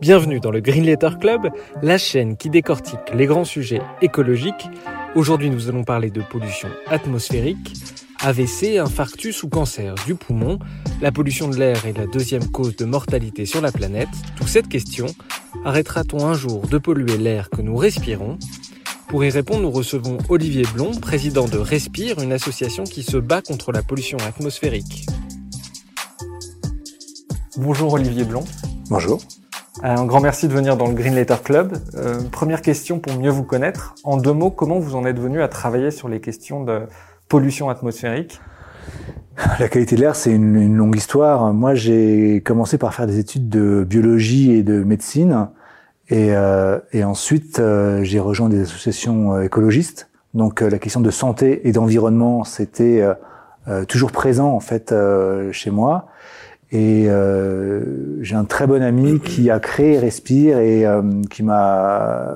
Bienvenue dans le Green Letter Club, la chaîne qui décortique les grands sujets écologiques. Aujourd'hui, nous allons parler de pollution atmosphérique, AVC, infarctus ou cancer du poumon. La pollution de l'air est la deuxième cause de mortalité sur la planète. D'où cette question, arrêtera-t-on un jour de polluer l'air que nous respirons? Pour y répondre, nous recevons Olivier Blond, président de Respire, une association qui se bat contre la pollution atmosphérique. Bonjour Olivier Blond. Bonjour. Un grand merci de venir dans le Green Letter Club. Euh, première question pour mieux vous connaître. En deux mots, comment vous en êtes venu à travailler sur les questions de pollution atmosphérique? La qualité de l'air, c'est une, longue histoire. Moi, j'ai commencé par faire des études de biologie et de médecine. Et, euh, et ensuite, euh, j'ai rejoint des associations écologistes. Donc, la question de santé et d'environnement, c'était toujours présent, en fait, chez moi. Et euh, j'ai un très bon ami qui a créé Respire et euh, qui m'a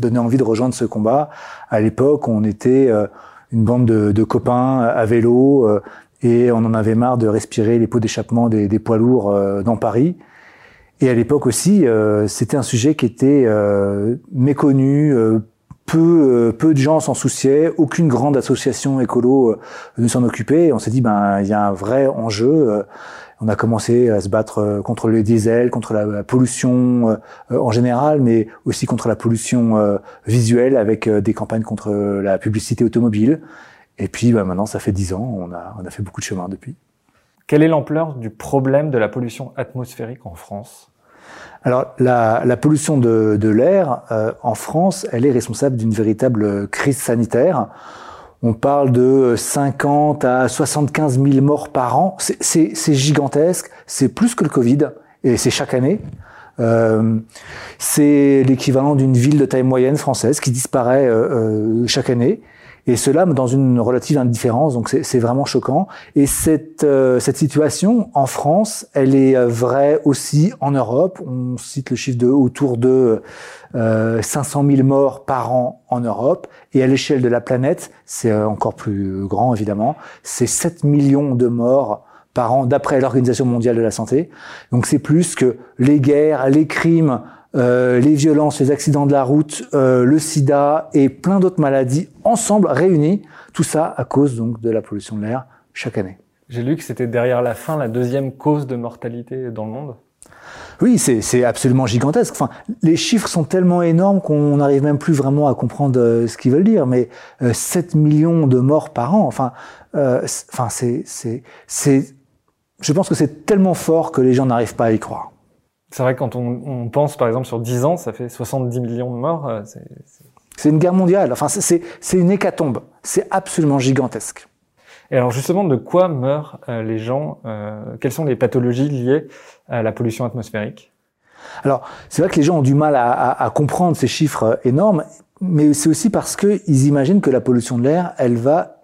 donné envie de rejoindre ce combat. À l'époque, on était euh, une bande de, de, copains à vélo euh, et on en avait marre de respirer les pots d'échappement des, des, poids lourds dans Paris. Et à l'époque aussi, c'était un sujet qui était méconnu. peu, peu de gens s'en souciaient, aucune grande association écolo ne s'en occupait. on s'est dit, ben, il y a un vrai enjeu on a commencé à se battre euh, contre le diesel, contre la, pollution euh, en général, mais aussi contre la pollution euh, visuelle avec des campagnes contre la publicité automobile. Et puis bah, maintenant, ça fait dix ans, on a, on a fait beaucoup de chemin depuis. Quelle est l'ampleur du problème de la pollution atmosphérique en France? Alors, la, la, pollution de, de l'air en France, elle est responsable d'une véritable crise sanitaire. On parle de 50 à 75 000 morts par an. C'est gigantesque. C'est plus que le Covid. Et c'est chaque année. Euh, c'est l'équivalent d'une ville de taille moyenne française qui disparaît euh, euh chaque année. Et cela dans une relative indifférence, donc c'est vraiment choquant. Et cette, euh, cette situation en France, elle est euh, vraie aussi en Europe. On cite le chiffre de autour de euh, 500 000 morts par an en Europe. Et à l'échelle de la planète, c'est euh, encore plus grand évidemment, c'est 7 millions de morts par an d'après l'Organisation mondiale de la santé. Donc c'est plus que les guerres, les crimes, euh, les violences, les accidents de la route, euh, le sida et plein d'autres maladies ensemble réunis, tout ça à cause donc de la pollution de l'air chaque année. J'ai lu que c'était derrière la fin la deuxième cause de mortalité dans le monde. Oui, c'est absolument gigantesque. Enfin, les chiffres sont tellement énormes qu'on n'arrive même plus vraiment à comprendre euh, ce qu'ils veulent dire. Mais 7 millions de morts par an, enfin, enfin, c'est, c'est, je pense que c'est tellement fort que les gens n'arrivent pas à y croire. C'est vrai, quand on, on, pense par exemple sur 10 ans, ça fait 70 millions de morts. Euh, c'est une guerre mondiale. Enfin, c'est une hécatombe. C'est absolument gigantesque. Et alors justement, de quoi meurent euh, les gens euh, Quelles sont les pathologies liées à la pollution atmosphérique? Alors, c'est vrai que les gens ont du mal à, à, à comprendre ces chiffres énormes, mais c'est aussi parce qu'ils imaginent que la pollution de l'air, elle va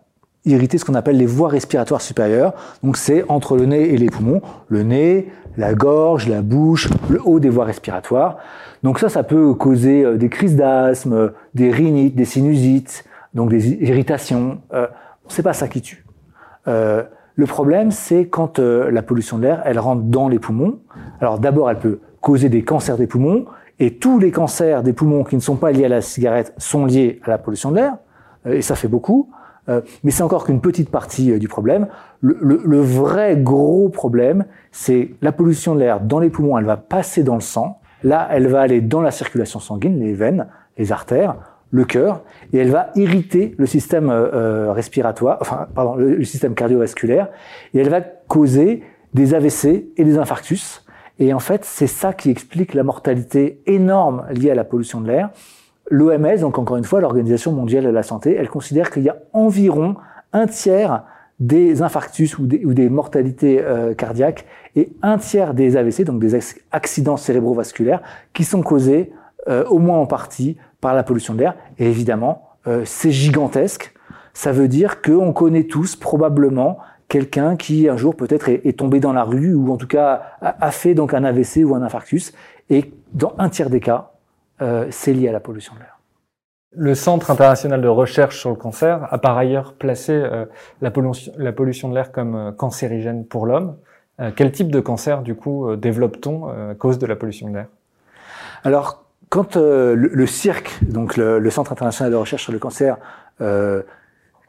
irriter ce qu'on appelle les voies respiratoires supérieures. Donc c'est entre le nez et les poumons, le nez, la gorge, la bouche, le haut des voies respiratoires. Donc ça, ça peut causer euh, des crises d'asthme, des rhinites, des sinusites, donc des irritations. Euh, c'est pas ça qui tue. Euh, le problème, c'est quand euh, la pollution de l'air, elle rentre dans les poumons. Alors d'abord, elle peut causer des cancers des poumons, et tous les cancers des poumons qui ne sont pas liés à la cigarette sont liés à la pollution de l'air, et ça fait beaucoup. Euh, mais c'est encore qu'une petite partie euh, du problème. Le, le, le, vrai gros problème, c'est la pollution de l'air dans les poumons, elle va passer dans le sang. Là, elle va aller dans la circulation sanguine, les veines, les artères, le cœur, et elle va irriter le système euh, respiratoire, enfin, pardon, le, système cardiovasculaire, et elle va causer des AVC et des infarctus. Et en fait, c'est ça qui explique la mortalité énorme liée à la pollution de l'air. L'OMS, donc encore une fois, l'Organisation mondiale de la santé, elle considère qu'il y a environ un tiers des infarctus ou des, ou des mortalités euh, cardiaques et un tiers des AVC, donc des accidents cérébrovasculaires, qui sont causés euh, au moins en partie par la pollution de l'air. Et évidemment, euh, c'est gigantesque. Ça veut dire qu'on connaît tous probablement quelqu'un qui un jour peut-être est, tombé dans la rue ou en tout cas a, fait donc un AVC ou un infarctus. Et dans un tiers des cas, c'est lié à la pollution de l'air. Le Centre international de recherche sur le cancer a par ailleurs placé euh, la, pollution, la, pollution, de l'air comme euh, cancérigène pour l'homme. Euh, quel type de cancer, du coup, développe-t-on à cause de la pollution de l'air? Alors, quand le, le, CIRC, donc le, le, Centre international de recherche sur le cancer,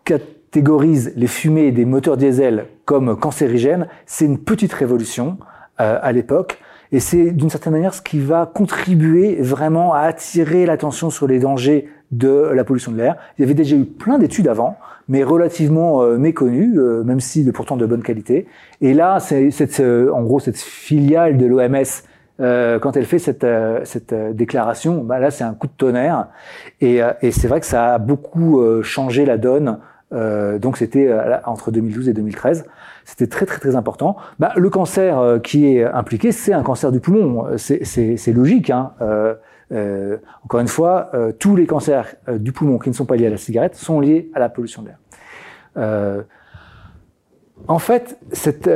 catégorise les fumées des moteurs diesel comme cancérigènes, c'est une petite révolution à l'époque. Et c'est d'une certaine manière ce qui va contribuer vraiment à attirer l'attention sur les dangers de la pollution de l'air. Il y avait déjà eu plein d'études avant, mais relativement euh, méconnues, euh, même si pourtant de bonne qualité. Et là, c'est euh, en gros cette filiale de l'OMS, quand elle fait cette, cette déclaration, bah là c'est un coup de tonnerre. Et c'est vrai que ça a beaucoup changé la donne. donc c'était entre 2012 et 2013. C'était très très très important. Bah, le cancer qui est impliqué, c'est un cancer du poumon. C'est logique. Hein. Euh, encore une fois, euh, tous les cancers euh, du poumon qui ne sont pas liés à la cigarette sont liés à la pollution de l'air. en fait, cette,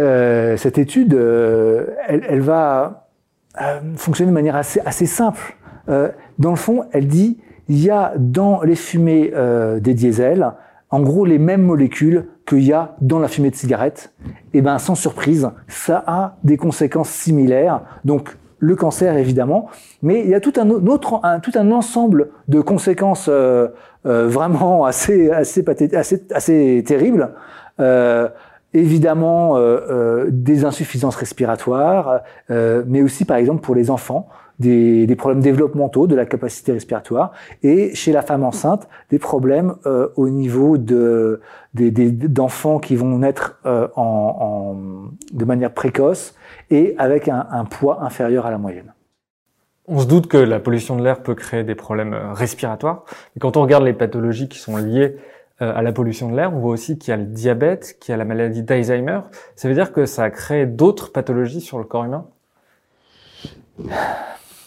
étude, elle, elle, va fonctionner de manière assez, assez simple. dans le fond, elle dit il y a dans les fumées des diesels, en gros, les mêmes molécules qu'il y a dans la fumée de cigarette. Et ben, sans surprise, ça a des conséquences similaires. Donc, le cancer évidemment, mais il y a tout un autre, un, tout un ensemble de conséquences euh, euh, vraiment assez, assez, assez, assez terribles. Euh, évidemment, des insuffisances respiratoires, mais aussi par exemple pour les enfants, des, des, problèmes développementaux de la capacité respiratoire, et chez la femme enceinte, des problèmes au niveau de d'enfants qui vont naître en, de manière précoce et avec un, un poids inférieur à la moyenne. On se doute que la pollution de l'air peut créer des problèmes euh, respiratoires. Mais quand on regarde les pathologies qui sont liées euh, à la pollution de l'air, on voit aussi qu'il y a le diabète, qu'il y a la maladie d'Alzheimer. Ça veut dire que ça a créé d'autres pathologies sur le corps humain?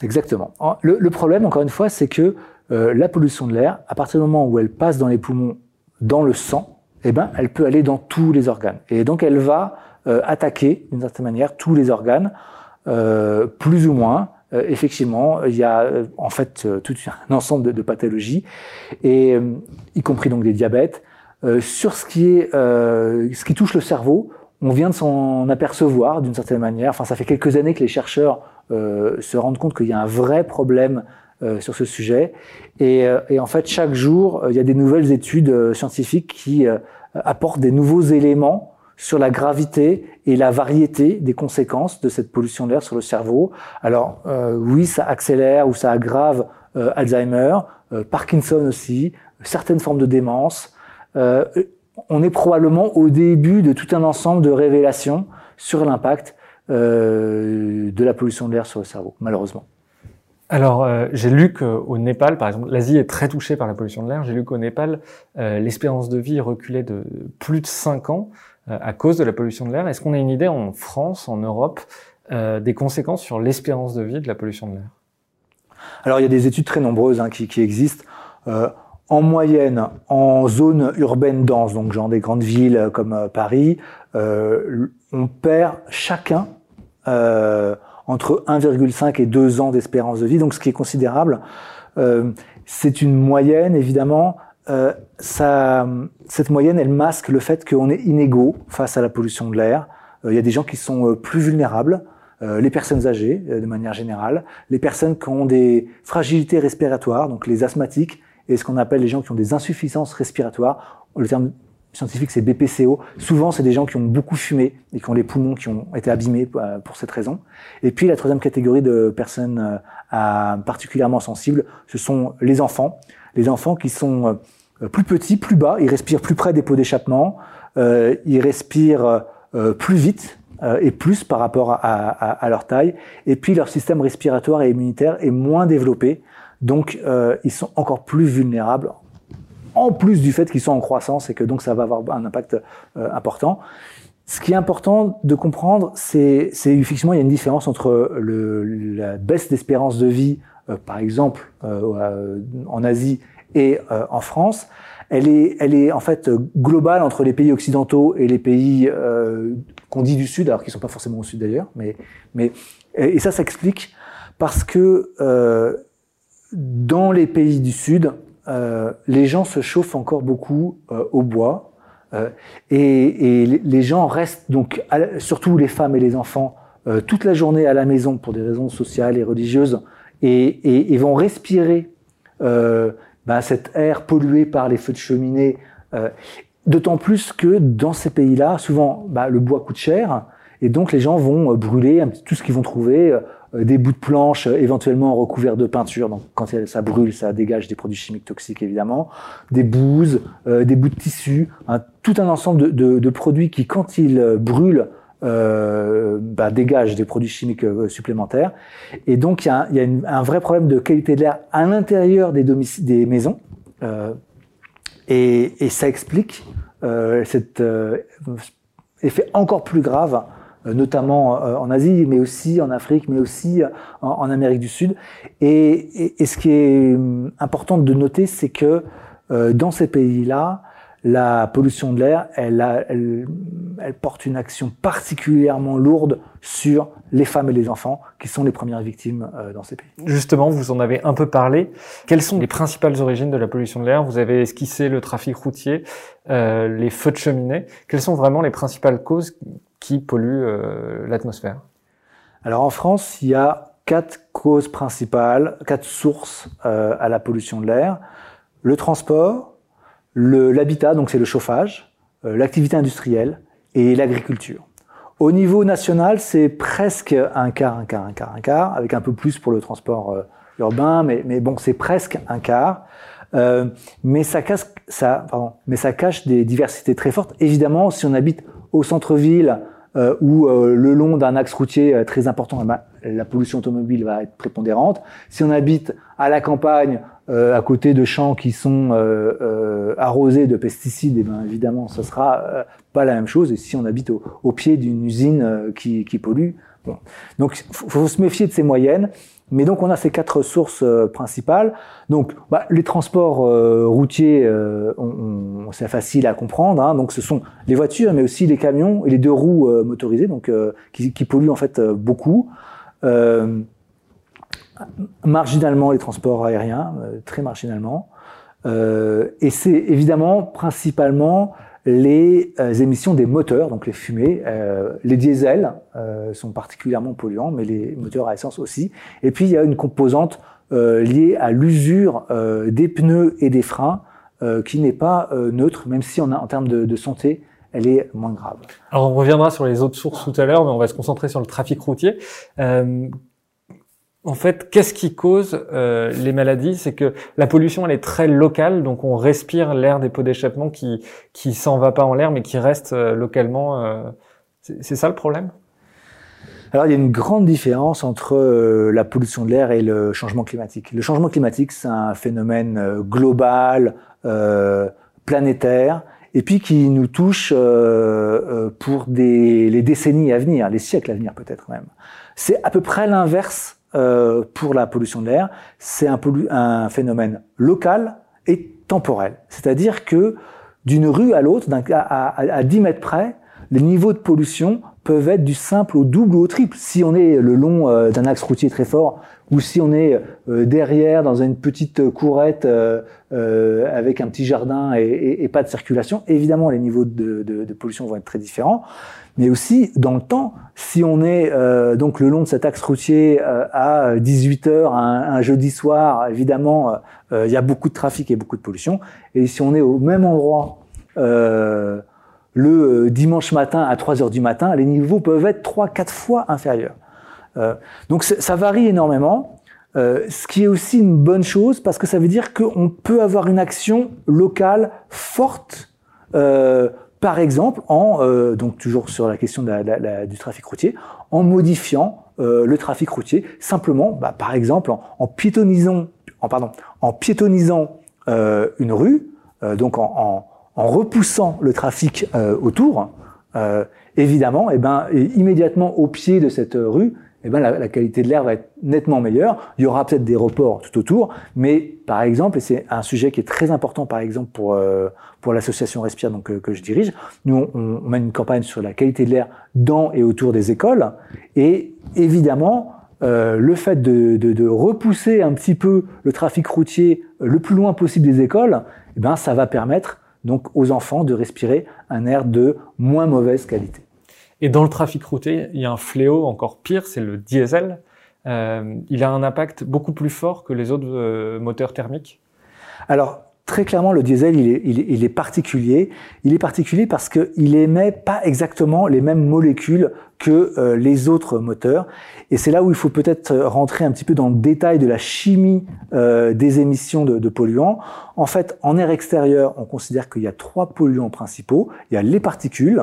Exactement. Le, problème, encore une fois, c'est que euh, la pollution de l'air, à partir du moment où elle passe dans les poumons, dans le sang, eh ben, elle peut aller dans tous les organes. Et donc, elle va euh, attaquer d'une certaine manière tous les organes, euh, plus ou moins. Euh, effectivement, il y a en fait tout un ensemble de, pathologies, et y compris donc des diabètes. sur ce qui est, ce qui touche le cerveau, on vient de s'en apercevoir d'une certaine manière. Enfin, ça fait quelques années que les chercheurs se rendent compte qu'il y a un vrai problème sur ce sujet. Et, et, en fait, chaque jour, il y a des nouvelles études scientifiques qui apportent des nouveaux éléments sur la gravité et la variété des conséquences de cette pollution de l'air sur le cerveau. Alors euh, oui, ça accélère ou ça aggrave euh, Alzheimer, euh, Parkinson aussi, certaines formes de démence. on est probablement au début de tout un ensemble de révélations sur l'impact de la pollution de l'air sur le cerveau, malheureusement. Alors, j'ai lu qu'au Népal, par exemple, l'Asie est très touchée par la pollution de l'air. J'ai lu qu'au Népal, l'espérance de vie reculait de plus de 5 ans. Euh, à cause de la pollution de l'air. Est-ce qu'on a une idée en France, en Europe, euh, des conséquences sur l'espérance de vie de la pollution de l'air? Alors il y a des études très nombreuses hein, qui, qui, existent. Euh, en moyenne, en zone urbaine dense, donc genre des grandes villes comme euh, Paris, euh, on perd chacun entre 1,5 et 2 ans d'espérance de vie, donc ce qui est considérable. c'est une moyenne, évidemment. Euh, ça, cette moyenne, elle masque le fait qu'on est inégaux face à la pollution de l'air. Euh, il y a des gens qui sont euh, plus vulnérables, les personnes âgées de manière générale, les personnes qui ont des fragilités respiratoires, donc les asthmatiques, et ce qu'on appelle les gens qui ont des insuffisances respiratoires. Le terme scientifique, c'est BPCO. Souvent, c'est des gens qui ont beaucoup fumé et qui ont les poumons qui ont été abîmés pour cette raison. Et puis, la troisième catégorie de personnes particulièrement sensibles, ce sont les enfants. Les enfants qui sont euh, plus petits, plus bas, ils respirent plus près des pots d'échappement, euh, ils respirent euh, plus vite et plus par rapport à, leur taille, et puis leur système respiratoire et immunitaire est moins développé, donc ils sont encore plus vulnérables en plus du fait qu'ils sont en croissance et que donc ça va avoir un impact important. Ce qui est important de comprendre, c'est effectivement il y a une différence entre le, la baisse d'espérance de vie, par exemple en Asie et en France elle est, elle est en fait globale entre les pays occidentaux et les pays euh, qu'on dit du Sud, alors qu'ils sont pas forcément au Sud d'ailleurs, mais, mais et ça s'explique parce que euh, dans les pays du Sud, euh, les gens se chauffent encore beaucoup euh, au bois euh, et, et, les gens restent donc, surtout les femmes et les enfants, euh, toute la journée à la maison pour des raisons sociales et religieuses et, vont respirer euh, bah, cet air pollué par les feux de cheminée. Euh, D'autant plus que dans ces pays-là, souvent, bah, le bois coûte cher, et donc les gens vont euh, brûler tout ce qu'ils vont trouver, des bouts de planches éventuellement recouverts de peinture. Donc quand ça brûle, ça dégage des produits chimiques toxiques évidemment, des bouses, des bouts de tissu, tout un ensemble de, produits qui, quand ils brûlent, euh, bah, dégagent des produits chimiques supplémentaires. Et donc il y a, un, vrai problème de qualité de l'air à l'intérieur des, maisons. Euh, et, ça explique euh, cet euh, effet encore plus grave, euh, notamment en Asie, mais aussi en Afrique, mais aussi en, Amérique du Sud. Et, ce qui est important de noter, c'est que dans ces pays-là, la pollution de l'air, elle, elle, elle, porte une action particulièrement lourde sur les femmes et les enfants, qui sont les premières victimes euh, dans ces pays. Justement, vous en avez un peu parlé. Quelles sont les principales origines de la pollution de l'air? Vous avez esquissé le trafic routier, euh, les feux de cheminée. Quelles sont vraiment les principales causes qui polluent euh, l'atmosphère? Alors en France, il y a quatre causes principales, quatre sources euh, à la pollution de l'air. Le transport, l'habitat, donc c'est le chauffage, euh, l'activité industrielle et l'agriculture. Au niveau national, c'est presque un quart, un quart, un quart, un quart, avec un peu plus pour le transport euh, urbain, mais, mais bon, c'est presque un quart. Euh, mais ça cache, ça, pardon, mais ça cache des diversités très fortes. Évidemment, si on habite au centre-ville euh, ou euh, le long d'un axe routier euh, très important, eh ben, la pollution automobile va être prépondérante. Si on habite à la campagne, euh, à côté de champs qui sont euh, euh, arrosés de pesticides, eh ben, évidemment, ce sera pas la même chose. Et si on habite au, au pied d'une usine qui, qui, pollue, bon. donc faut, faut se méfier de ces moyennes. Mais donc on a ces quatre sources principales. Donc bah, les transports routiers, on, on, c'est facile à comprendre. Hein. Donc ce sont les voitures, mais aussi les camions et les deux roues motorisées, donc qui, qui, polluent en fait beaucoup. Euh, marginalement les transports aériens, euh, très marginalement. Euh, et c'est évidemment principalement les euh, émissions des moteurs, donc les fumées. Euh, les diesels euh, sont particulièrement polluants, mais les moteurs à essence aussi. Et puis il y a une composante liée à l'usure des pneus et des freins qui n'est pas neutre, même si on a, en termes de, de santé, elle est moins grave. Alors on reviendra sur les autres sources tout à l'heure, mais on va se concentrer sur le trafic routier. En fait, qu'est-ce qui cause euh, les maladies? C'est que la pollution, elle est très locale, donc on respire l'air des pots d'échappement qui qui s'en va pas en l'air, mais qui reste euh, localement. Euh, c'est ça le problème? Alors, il y a une grande différence entre euh, la pollution de l'air et le changement climatique. Le changement climatique, c'est un phénomène euh, global, planétaire, et puis qui nous touche pour des, les décennies à venir, les siècles à venir peut-être même. C'est à peu près l'inverse euh, pour la pollution de l'air, c'est un, un, phénomène local et temporel. C'est-à-dire que d'une rue à l'autre, à, à, à 10 mètres près, les niveaux de pollution peuvent être du simple au double ou au triple. Si on est le long euh, d'un axe routier très fort, ou si on est euh, derrière dans une petite courette euh, euh avec un petit jardin et, et, et, pas de circulation, évidemment les niveaux de, de, de, pollution vont être très différents mais aussi dans le temps. Si on est euh, donc le long de cet axe routier euh, à 18 heures un, un, jeudi soir, évidemment, euh, il y a beaucoup de trafic et beaucoup de pollution. Et si on est au même endroit euh, le dimanche matin à 3 heures du matin, les niveaux peuvent être 3-4 fois inférieurs. Euh, donc ça varie énormément. ce qui est aussi une bonne chose parce que ça veut dire qu'on peut avoir une action locale forte euh, par exemple, en, euh, donc toujours sur la question du trafic routier, en modifiant euh, le trafic routier, simplement, bah, par exemple, en, en, piétonisant, en, pardon, en piétonisant euh, une rue, donc en, repoussant le trafic autour, évidemment, et eh ben, immédiatement au pied de cette rue, eh ben, la, qualité de l'air va être nettement meilleure. Il y aura peut-être des reports tout autour, mais par exemple, et c'est un sujet qui est très important, par exemple pour euh, pour l'association Respire donc que, que, je dirige, nous on, on, mène une campagne sur la qualité de l'air dans et autour des écoles, et évidemment. Euh, le fait de, de, de, repousser un petit peu le trafic routier le plus loin possible des écoles, eh ben, ça va permettre donc aux enfants de respirer un air de moins mauvaise qualité. Et dans le trafic routier, il y a un fléau encore pire, c'est le diesel. Euh, il a un impact beaucoup plus fort que les autres euh, moteurs thermiques. Alors, très clairement, le diesel, il est, il est, particulier. Il est particulier parce qu'il émet pas exactement les mêmes molécules que euh, les autres moteurs. Et c'est là où il faut peut-être rentrer un petit peu dans le détail de la chimie euh, des émissions de, de, polluants. En fait, en air extérieur, on considère qu'il y a trois polluants principaux. Il y a les particules,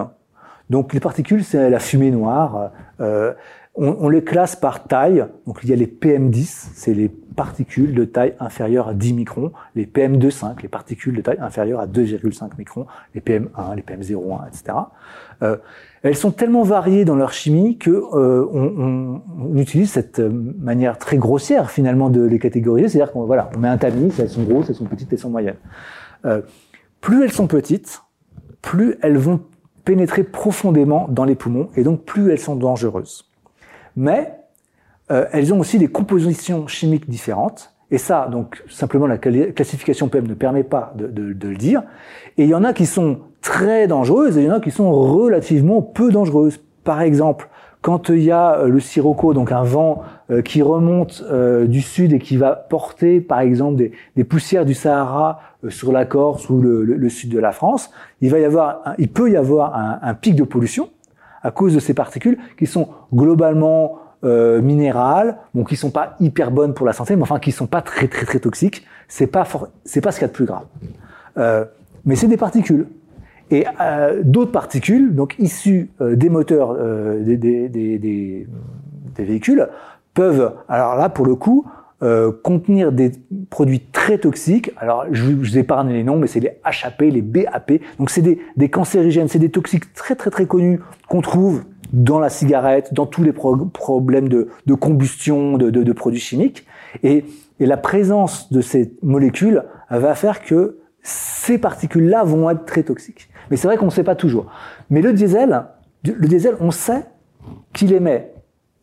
donc les particules, c'est la fumée noire. Euh, on, on, les classe par taille. Donc il y a les PM10, c'est les particules de taille inférieure à 10 microns. Les PM2,5, les particules de taille inférieure à 2,5 microns. Les PM1, les PM0,1, etc. Euh, elles sont tellement variées dans leur chimie que euh, on, on, utilise cette manière très grossière finalement de les catégoriser. C'est-à-dire qu'on voilà, on met un tamis, elles sont grosses, elles sont petites, elles sont moyennes. Euh, plus elles sont petites, plus elles vont pénétrer profondément dans les poumons et donc plus elles sont dangereuses. Mais euh, elles ont aussi des compositions chimiques différentes et ça, donc simplement la classification PM ne permet pas de, de, de, le dire. Et il y en a qui sont très dangereuses et il y en a qui sont relativement peu dangereuses. Par exemple, quand il y a euh, le sirocco, donc un vent euh, qui remonte du sud et qui va porter, par exemple, des, des poussières du Sahara euh, sur la Corse ou le, le, sud de la France, il va y avoir, il peut y avoir un, un, pic de pollution à cause de ces particules qui sont globalement euh, minérales, bon, qui sont pas hyper bonnes pour la santé, mais enfin qui sont pas très très très toxiques. C'est pas c'est pas ce qu'il y a de plus grave. Euh, mais c'est des particules. Et euh, d'autres particules, donc issues euh, des moteurs des, des, des, des, véhicules, peuvent, alors là pour le coup, euh, contenir des produits très toxiques. Alors, je, vous épargne les noms, mais c'est les HAP, les BAP. Donc, c'est des, des cancérigènes, c'est des toxiques très très très connus qu'on trouve dans la cigarette, dans tous les problèmes de, de combustion de, de, de, produits chimiques. Et, et la présence de ces molécules va faire que ces particules-là vont être très toxiques. Mais c'est vrai qu'on ne sait pas toujours. Mais le diesel, le diesel, on sait qu'il émet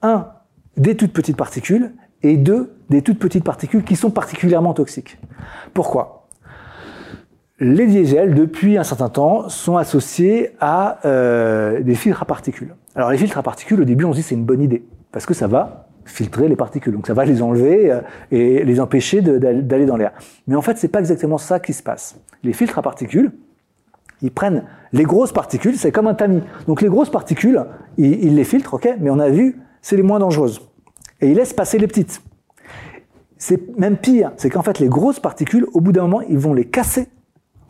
un des toutes petites particules et deux, des toutes petites particules qui sont particulièrement toxiques. Pourquoi? Les diesels, depuis un certain temps, sont associés à euh, des filtres à particules. Alors les filtres à particules, au début, on se dit c'est une bonne idée, parce que ça va filtrer les particules, donc ça va les enlever euh, et les empêcher d'aller dans l'air. Mais en fait, c'est pas exactement ça qui se passe. Les filtres à particules, ils prennent les grosses particules, c'est comme un tamis. Donc les grosses particules, ils, ils les filtrent, ok, mais on a vu, c'est les moins dangereuses et il laisse passer les petites. C'est même pire, c'est qu'en fait les grosses particules, au bout d'un moment, ils vont les casser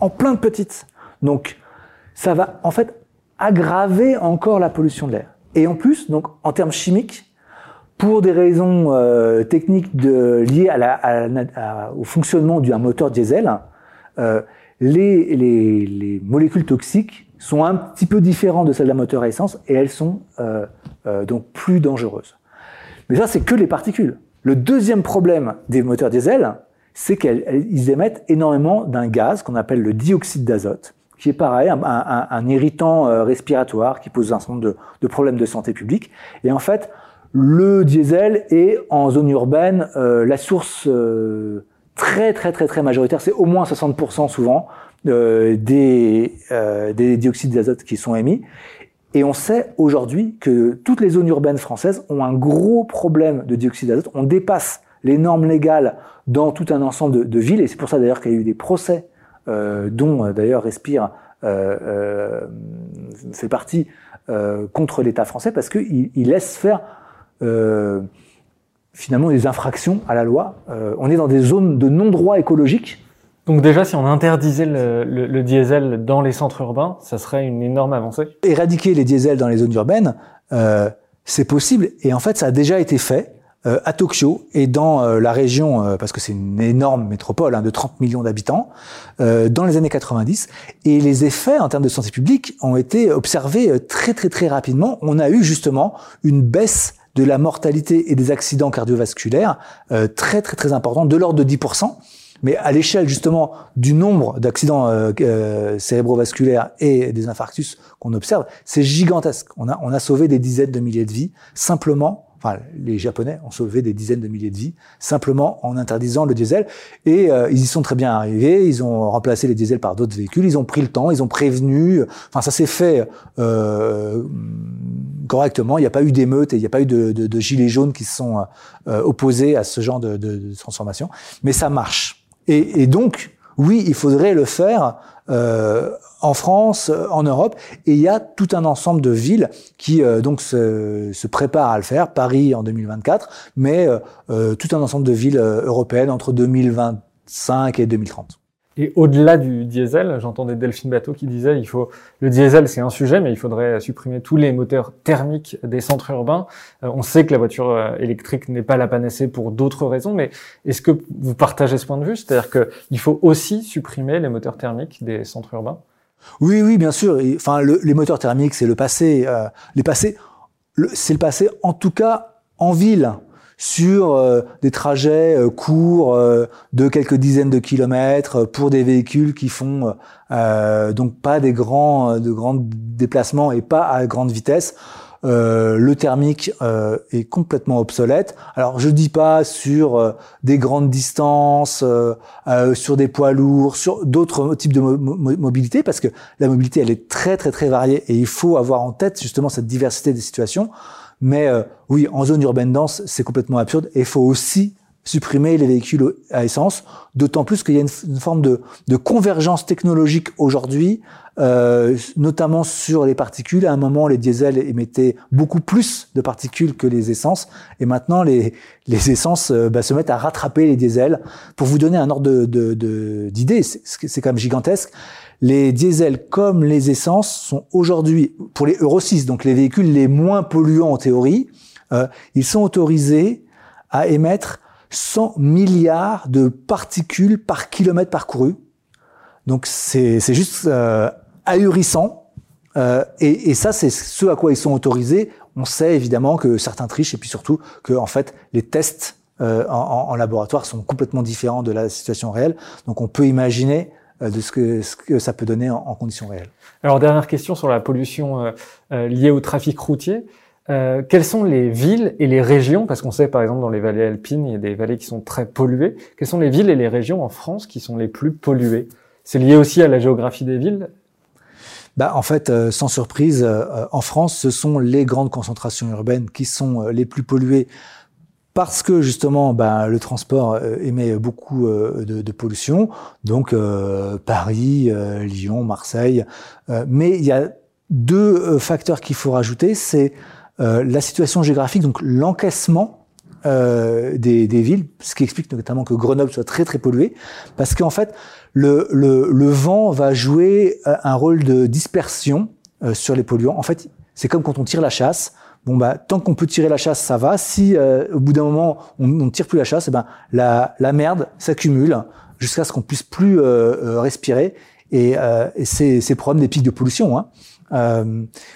en plein de petites. Donc ça va en fait aggraver encore la pollution de l'air. Et en plus, donc en termes chimiques, pour des raisons euh, techniques liées au fonctionnement d'un moteur diesel, euh, les, les, les, molécules toxiques sont un petit peu différentes de celles d'un moteur à essence et elles sont euh donc plus dangereuses. Mais ça, c'est que les particules. Le deuxième problème des moteurs diesel, c'est qu'ils émettent énormément d'un gaz qu'on appelle le dioxyde d'azote, qui est pareil, un, irritant euh, respiratoire qui pose un certain nombre de, problèmes de santé publique. Et en fait, le diesel est en zone urbaine euh, la source euh, très très très très majoritaire, c'est au moins 60% souvent des dioxydes d'azote qui sont émis. Et on sait aujourd'hui que toutes les zones urbaines françaises ont un gros problème de dioxyde d'azote. On dépasse les normes légales dans tout un ensemble de, villes, et c'est pour ça d'ailleurs qu'il y a eu des procès, euh, dont euh, d'ailleurs Respire euh, fait partie contre l'État français, parce qu'il il laisse faire finalement des infractions à la loi. on est dans des zones de non-droit écologique donc déjà, si on interdisait le, diesel dans les centres urbains, ça serait une énorme avancée. Éradiquer les diesels dans les zones urbaines, euh, c'est possible. Et en fait, ça a déjà été fait. euh, à Tokyo et dans euh, la région, parce que c'est une énorme métropole hein, de 30 millions d'habitants, dans les années 90. Et les effets en termes de santé publique ont été observés très très très rapidement. On a eu justement une baisse de la mortalité et des accidents cardiovasculaires très très très de l'ordre de 10%. Mais à l'échelle justement du nombre d'accidents cérébrovasculaires et des infarctus qu'on observe, c'est gigantesque. On a, on a sauvé des dizaines de milliers de vies simplement enfin les Japonais ont sauvé des dizaines de milliers de vies simplement en interdisant le diesel. Et euh, ils y sont très bien arrivés. Ils ont remplacé les diesels par d'autres véhicules. Ils ont pris le temps. Ils ont prévenu. Enfin, ça s'est fait euh, correctement. Il n'y a pas eu d'émeutes et il n'y a pas eu de, de, de, gilets jaunes qui se sont euh, opposés à ce genre de, de, transformation. Mais ça marche. Et, donc, oui, il faudrait le faire euh, en France, en Europe, et il y a tout un ensemble de villes qui euh, donc se, se, préparent à le faire. Paris en 2024, mais euh, tout un ensemble de villes européennes entre 2025 et 2030. Et au-delà du diesel, j'entendais Delphine Bateau qui disait il faut le diesel c'est un sujet, mais il faudrait supprimer tous les moteurs thermiques des centres urbains. Euh, on sait que la voiture euh, électrique n'est pas la panacée pour d'autres raisons, mais est-ce que vous partagez ce point de vue? C'est-à-dire qu'il faut aussi supprimer les moteurs thermiques des centres urbains? Oui, oui, bien sûr. Enfin, le, les moteurs thermiques c'est le passé. Euh, les passés, c'est le passé en tout cas en ville sur euh, des trajets euh, courts euh, de quelques dizaines de kilomètres pour des véhicules qui font donc pas des grands de grands déplacements et pas à grande vitesse. le thermique est complètement obsolète. Alors je dis pas sur des grandes distances, sur des poids lourds, sur d'autres types de mobilité, parce que la mobilité elle est très très très variée et il faut avoir en tête justement cette diversité des situations. Mais euh, oui, en zone urbaine dense, c'est complètement absurde. Et il faut aussi supprimer les véhicules à essence, d'autant plus qu'il y a une, forme de, de, convergence technologique aujourd'hui, euh, notamment sur les particules. À un moment, les diesels émettaient beaucoup plus de particules que les essences, et maintenant, les, les essences euh, bah, se mettent à rattraper les diesels. Pour vous donner un ordre d'idée, de, de, c'est quand même gigantesque. Les diesels comme les essences sont aujourd'hui, pour les Euro 6, donc les véhicules les moins polluants en théorie, euh, ils sont autorisés à émettre 100 milliards de particules par kilomètre parcouru. Donc c'est juste euh, ahurissant. Euh, et, ça, c'est ce à quoi ils sont autorisés. On sait évidemment que certains trichent et puis surtout que en fait les tests en, laboratoire sont complètement différents de la situation réelle. Donc on peut imaginer de ce que, ce que ça peut donner en, conditions réelles. Alors dernière question sur la pollution euh, euh, liée au trafic routier. Euh, quelles sont les villes et les régions Parce qu'on sait par exemple dans les vallées alpines, il y a des vallées qui sont très polluées. Quelles sont les villes et les régions en France qui sont les plus polluées? C'est lié aussi à la géographie des villes? Bah, en fait, sans surprise, en France, ce sont les grandes concentrations urbaines qui sont les plus polluées parce que justement ben, le transport euh, émet beaucoup euh, de, de, pollution, donc euh, Paris, Lyon, Marseille. mais il y a deux facteurs qu'il faut rajouter, c'est la situation géographique, donc l'encaissement des, des, villes, ce qui explique notamment que Grenoble soit très très pollué, parce qu'en fait le, le, le, vent va jouer un rôle de dispersion sur les polluants. En fait, c'est comme quand on tire la chasse bon bah tant qu'on peut tirer la chasse, ça va. Si euh, au bout d'un moment on ne tire plus la chasse, eh ben la, la merde s'accumule jusqu'à ce qu'on puisse plus euh, euh respirer. Et, euh, c'est problème des pics de pollution. Hein.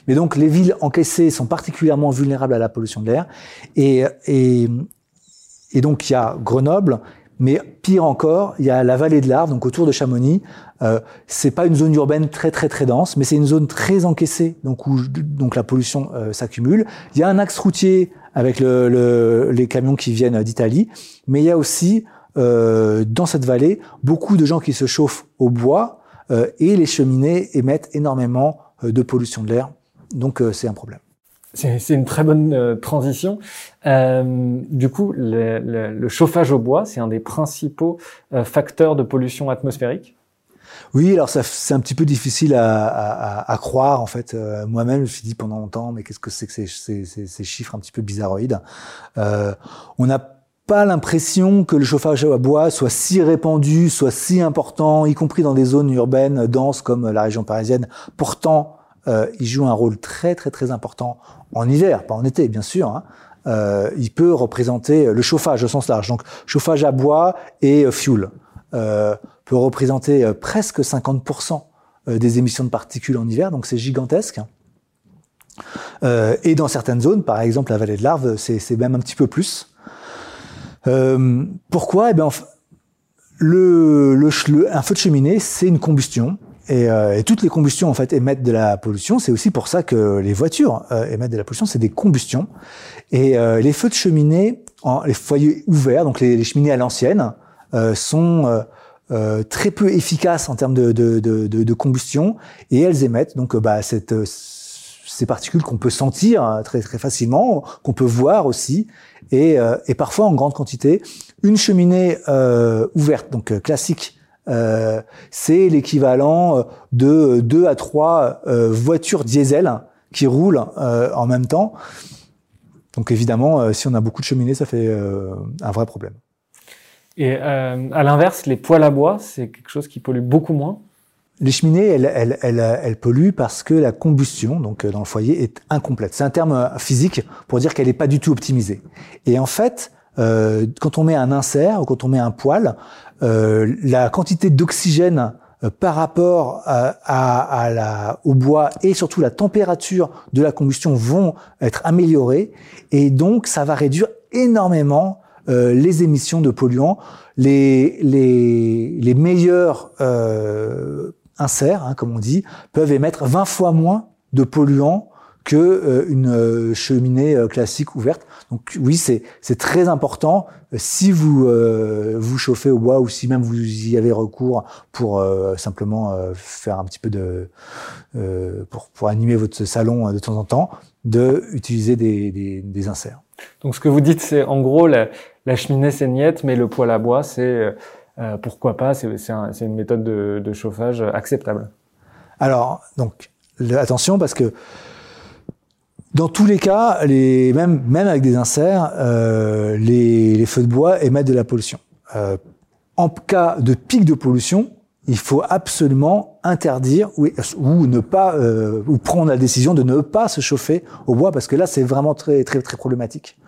Mais donc les villes encaissées sont particulièrement vulnérables à la pollution de l'air. Et, et, et donc il y a Grenoble mais pire encore, il y a la vallée de l'Arve, donc autour de Chamonix. Euh, c'est pas une zone urbaine très très très dense, mais c'est une zone très encaissée, donc où donc la pollution euh, s'accumule. Il y a un axe routier avec le, le, les camions qui viennent d'Italie, mais il y a aussi euh, dans cette vallée beaucoup de gens qui se chauffent au bois euh, et les cheminées émettent énormément de pollution de l'air. Donc c'est un problème. C'est une très bonne euh, transition. Euh, du coup, le, le, le, chauffage au bois, c'est un des principaux euh, facteurs de pollution atmosphérique? Oui, alors c'est un petit peu difficile à, à, à croire en fait. Euh, moi-même, je me suis dit pendant longtemps, mais qu'est-ce que c'est que ces, ces, ces, chiffres un petit peu bizarroïdes? On n'a pas l'impression que le chauffage à bois soit si répandu, soit si important, y compris dans des zones urbaines denses comme la région parisienne. Pourtant, il joue un rôle très très très important en hiver, pas en été bien sûr, hein, euh, il peut représenter le chauffage au sens large. Donc chauffage à bois et euh, fuel euh, peut représenter euh, presque 50% des émissions de particules en hiver, donc c'est gigantesque. Euh, et dans certaines zones, par exemple la vallée de l'Arve, c'est même un petit peu plus. Euh, pourquoi? Eh bien, le, le, un feu de cheminée, c'est une combustion. Et, euh, et, toutes les combustions en fait émettent de la pollution. C'est aussi pour ça que les voitures euh, émettent de la pollution. C'est des combustions. Et euh, les feux de cheminée, en, les foyers ouverts, donc les, les cheminées à l'ancienne, euh, sont très peu efficaces en termes de, de, de, de, combustion et elles émettent donc bah, cette ces particules qu'on peut sentir hein, très très facilement, qu'on peut voir aussi, et, euh, et, parfois en grande quantité. Une cheminée euh, ouverte, donc euh, classique, euh, c'est l'équivalent de deux à trois voitures diesel qui roulent en même temps. Donc évidemment, si on a beaucoup de cheminées, ça fait un vrai problème. Et à l'inverse, les poêles à bois, c'est quelque chose qui pollue beaucoup moins? Les cheminées, elles, elles, elles, polluent parce que la combustion, donc euh, dans le foyer, est incomplète. C'est un terme euh, physique pour dire qu'elle n'est pas du tout optimisée. Et en fait, euh, quand on met un insert ou quand on met un poêle, euh, la quantité d'oxygène euh, par rapport à, la, au bois et surtout la température de la combustion vont être améliorées et donc ça va réduire énormément euh, les émissions de polluants. Les, les, les meilleurs euh, inserts, hein, comme on dit, peuvent émettre 20 fois moins de polluants que euh, une euh, cheminée euh, classique ouverte. Donc oui, c'est c'est très important. Si vous vous chauffez au bois ou si même vous y avez recours pour simplement faire un petit peu de pour pour animer votre salon de temps en temps, de utiliser des des, des inserts. Donc ce que vous dites, c'est en gros la, la cheminée c'est niette, mais le poêle à bois c'est euh, pourquoi pas C'est un, une méthode de, de, chauffage acceptable. Alors, donc, attention parce que dans tous les cas, les, même, même avec des inserts, euh, les, les, feux de bois émettent de la pollution. Euh, en cas de pic de pollution, il faut absolument interdire ou, ou ne pas euh, ou prendre la décision de ne pas se chauffer au bois parce que là c'est vraiment très très très problématique.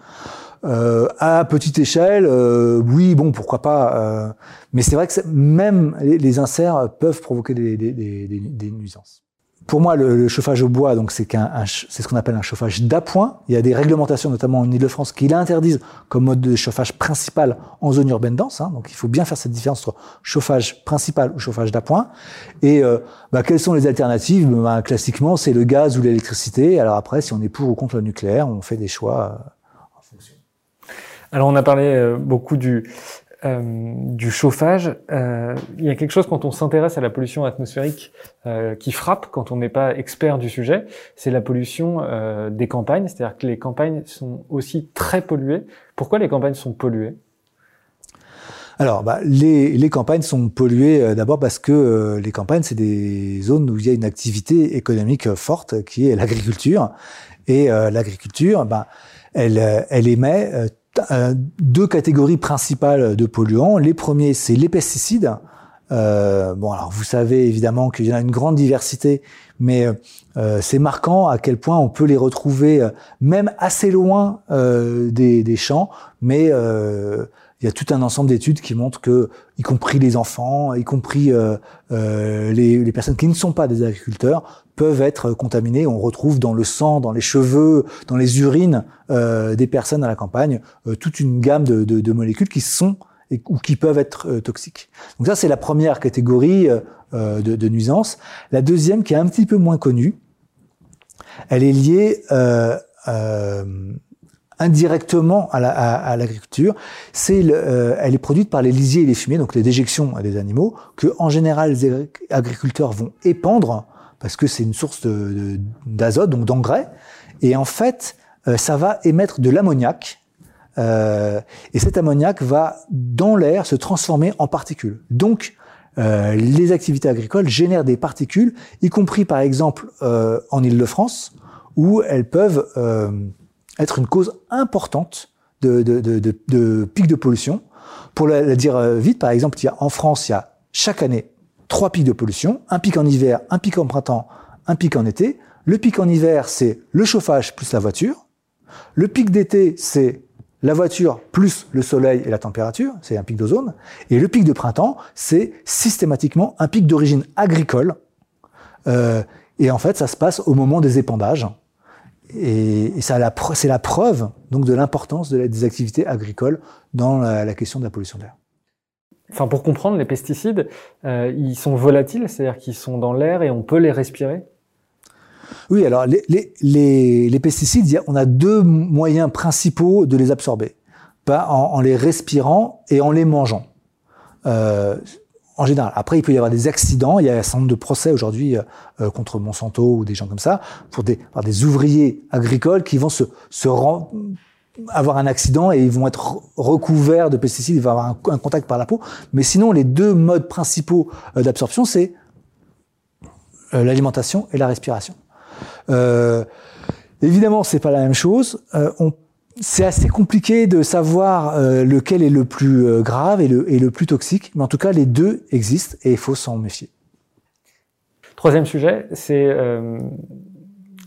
Euh, à petite échelle, euh, oui, bon, pourquoi pas. Euh, mais c'est vrai que même les, les, inserts peuvent provoquer des, des, des, des nuisances. Pour moi, le, le, chauffage au bois, donc c'est c'est ce qu'on appelle un chauffage d'appoint. Il y a des réglementations, notamment en Ile-de-France, qui l'interdisent comme mode de chauffage principal en zone urbaine dense. Hein, donc, il faut bien faire cette différence entre chauffage principal ou chauffage d'appoint. Et euh, bah, quelles sont les alternatives? Bah, Classiquement, c'est le gaz ou l'électricité. Alors après, si on est pour ou contre le nucléaire, on fait des choix alors on a parlé euh, beaucoup du, euh, du chauffage. Euh, il y a quelque chose quand on s'intéresse à la pollution atmosphérique euh, qui frappe quand on n'est pas expert du sujet, c'est la pollution euh, des campagnes. C'est-à-dire que les campagnes sont aussi très polluées. Pourquoi les campagnes sont polluées? Alors, bah, les, les, campagnes sont polluées euh, d'abord parce que les campagnes, c'est des zones où il y a une activité économique forte qui est l'agriculture. Et l'agriculture, bah, elle, elle émet euh, deux catégories principales de polluants. Les premiers, c'est les pesticides. Euh, bon, alors vous savez évidemment qu'il y en a une grande diversité, mais euh, c'est marquant à quel point on peut les retrouver euh, même assez loin euh, des, des, champs, mais il y a tout un ensemble d'études qui montrent que, y compris les enfants, y compris les, les personnes qui ne sont pas des agriculteurs, peuvent être contaminés. On retrouve dans le sang, dans les cheveux, dans les urines euh, des personnes à la campagne euh, toute une gamme de, de, de, molécules qui sont ou qui peuvent être euh, toxiques. Donc ça, c'est la première catégorie euh, de, de nuisances. La deuxième, qui est un petit peu moins connue, elle est liée indirectement à l'agriculture, la, c'est euh, elle est produite par les lisiers et les fumiers, donc les déjections des animaux, que en général les agriculteurs vont épandre parce que c'est une source d'azote, donc d'engrais. Et en fait, euh, ça va émettre de l'ammoniac. Euh, et cet ammoniac va, dans l'air, se transformer en particules. Donc, euh, les activités agricoles génèrent des particules, y compris par exemple euh, en Ile-de-France, où elles peuvent euh, être une cause importante de, de, de, de, pics de pollution. Pour la dire vite, par exemple, il y a, en France, il y a chaque année trois pics de pollution, un pic en hiver, un pic en printemps, un pic en été. Le pic en hiver, c'est le chauffage plus la voiture. Le pic d'été, c'est la voiture plus le soleil et la température, c'est un pic d'ozone. Et le pic de printemps, c'est systématiquement un pic d'origine agricole. Euh, et en fait, ça se passe au moment des épandages. Et, c'est la preuve donc de l'importance de des activités agricoles dans la, question de la pollution de l'air. Enfin, pour comprendre, les pesticides, euh, ils sont volatiles, c'est-à-dire qu'ils sont dans l'air et on peut les respirer oui, alors les, les, les, pesticides, on a deux moyens principaux de les absorber. Pas en, les respirant et en les mangeant. Euh, en général. Après, il peut y avoir des accidents. Il y a un certain nombre de procès aujourd'hui euh, contre Monsanto ou des gens comme ça, pour des, des ouvriers agricoles qui vont se, se avoir un accident et ils vont être recouverts de pesticides, ils vont avoir un, contact par la peau. Mais sinon, les deux modes principaux euh, d'absorption, c'est l'alimentation et la respiration. Euh, évidemment, c'est pas la même chose. Euh, c'est assez compliqué de savoir euh, lequel est le plus grave et le, et le plus toxique, mais en tout cas, les deux existent et il faut s'en méfier. Troisième sujet, c'est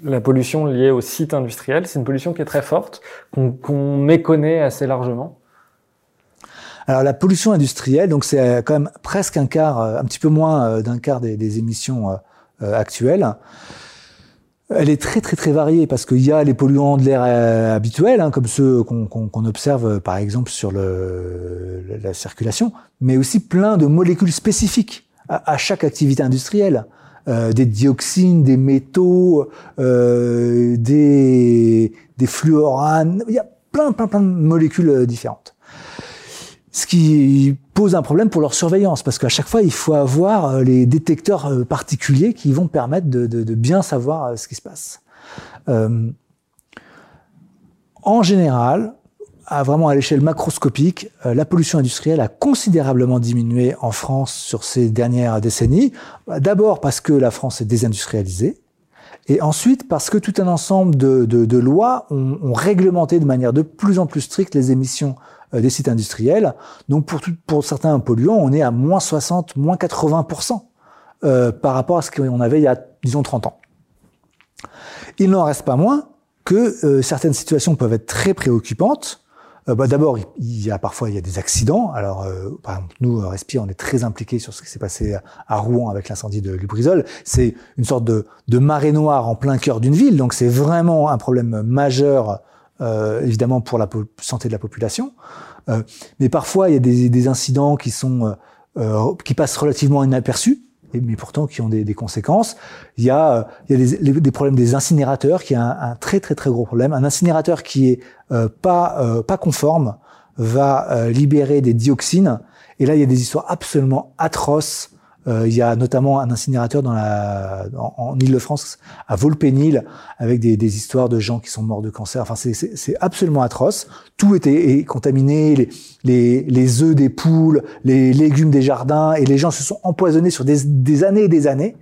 la pollution liée au site industriel. C'est une pollution qui est très forte, qu'on méconnaît assez largement. Alors la pollution industrielle, donc c'est quand même presque un quart, un petit peu moins d'un quart des, émissions actuelles. Elle est très très très variée parce qu'il y a les polluants de l'air euh, habituels, hein, comme ceux qu'on observe euh, par exemple sur la circulation, mais aussi plein de molécules spécifiques à, chaque activité industrielle. Euh, des dioxines, des métaux, euh, des, des fluoranes, il y a plein plein plein de molécules différentes ce qui pose un problème pour leur surveillance, parce qu'à chaque fois, il faut avoir euh, les détecteurs euh, particuliers qui vont permettre de, de, de bien savoir euh, ce qui se passe. Euh, en général, à vraiment à l'échelle macroscopique, la pollution industrielle a considérablement diminué en France sur ces dernières décennies. D'abord parce que la France est désindustrialisée, et ensuite parce que tout un ensemble de, de, de lois ont, ont, réglementé de manière de plus en plus stricte les émissions euh, des sites industriels. Donc pour, pour certains polluants, on est à moins 60, moins 80% euh, par rapport à ce qu'on avait il y a, disons, 30 ans. Il n'en reste pas moins que euh, certaines situations peuvent être très préoccupantes. Euh, bah, D'abord, il y a parfois il y a des accidents. Alors, euh, par exemple, nous, Respire, on est très impliqués sur ce qui s'est passé à Rouen avec l'incendie de Lubrizol. C'est une sorte de, marée noire en plein cœur d'une ville, donc c'est vraiment un problème majeur euh, évidemment pour la santé de la population. Euh, mais parfois, il y a des, des incidents qui sont euh, qui passent relativement inaperçus, mais pourtant qui ont des, conséquences. Il y a, il y a des, problèmes des incinérateurs, qui est un, un, très très très gros problème. Un incinérateur qui est pas pas conforme va libérer des dioxines. Et là, il y a des histoires absolument atroces euh, il y a notamment un incinérateur dans la, en, en Ile-de-France, à Volpénil, avec des, des, histoires de gens qui sont morts de cancer. Enfin, c'est absolument atroce. Tout était contaminé, les, les, les œufs des poules, les légumes des jardins, et les gens se sont empoisonnés sur des, des années et des années.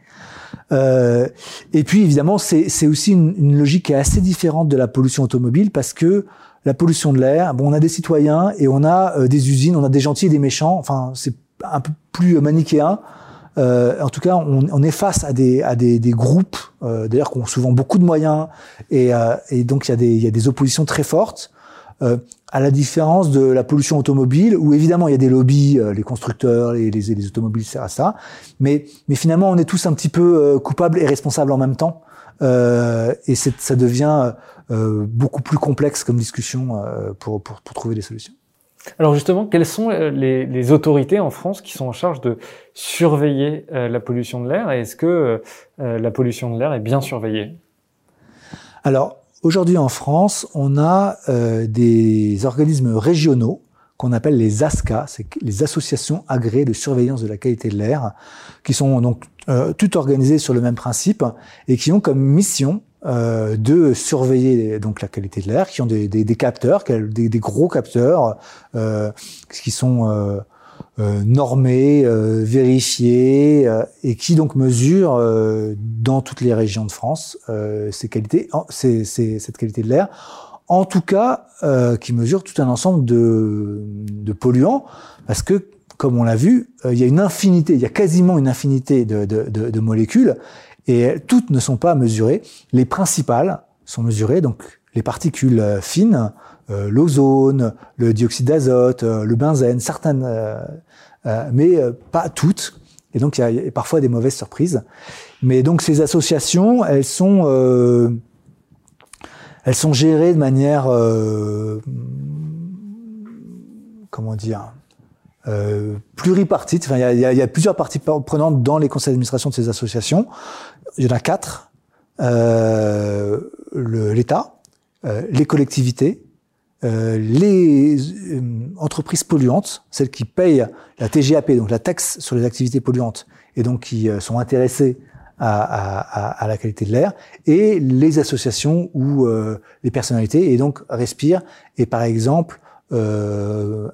Euh, et puis évidemment, c'est aussi une, une, logique qui est assez différente de la pollution automobile parce que la pollution de l'air, bon, on a des citoyens et on a euh, des usines, on a des gentils et des méchants. Enfin, c'est un peu plus manichéen. Euh, en tout cas, on, on, est face à des, à des, des groupes, euh, d'ailleurs, qui ont souvent beaucoup de moyens, et, euh, et donc il y, a des, y a des oppositions très fortes. Euh, à la différence de la pollution automobile, où évidemment il y a des lobbies, euh, les constructeurs, les, les, les automobiles, etc. Ça, mais, mais finalement on est tous un petit peu euh, coupables et responsables en même temps, et ça devient beaucoup plus complexe comme discussion pour, pour, pour trouver des solutions. Alors justement, quelles sont euh, les, autorités en France qui sont en charge de surveiller euh, la pollution de l'air? Et est-ce que euh, la pollution de l'air est bien surveillée? Alors aujourd'hui en France, on a des organismes régionaux qu'on appelle les ASCA, c'est les associations agréées de surveillance de la qualité de l'air, qui sont donc toutes organisées sur le même principe et qui ont comme mission euh, de surveiller donc la qualité de l'air, qui ont des, des, des capteurs, des, gros capteurs euh, qui sont euh, normés, vérifiés et qui donc mesurent dans toutes les régions de France cette qualité de l'air. En tout cas, qui mesurent tout un ensemble de, polluants, parce que comme on l'a vu, il y a une infinité, il y a quasiment une infinité de molécules, et toutes ne sont pas mesurées. Les principales sont mesurées, donc les particules fines, l'ozone, le dioxyde d'azote, le benzène, certaines, mais pas toutes. Et donc, il y, a parfois des mauvaises surprises. Mais donc, ces associations, elles sont, euh, elles sont gérées de manière, euh, comment dire, euh, pluripartite. Enfin, il y, a, plusieurs parties prenantes dans les conseils d'administration de ces associations. Il y en a quatre euh, l'État, euh, les collectivités, euh, les euh, entreprises polluantes, celles qui payent la TGAP, donc la taxe sur les activités polluantes, et donc qui euh, sont intéressées à, à, à, la qualité de l'air, et les associations ou les personnalités, et donc Respire, et par exemple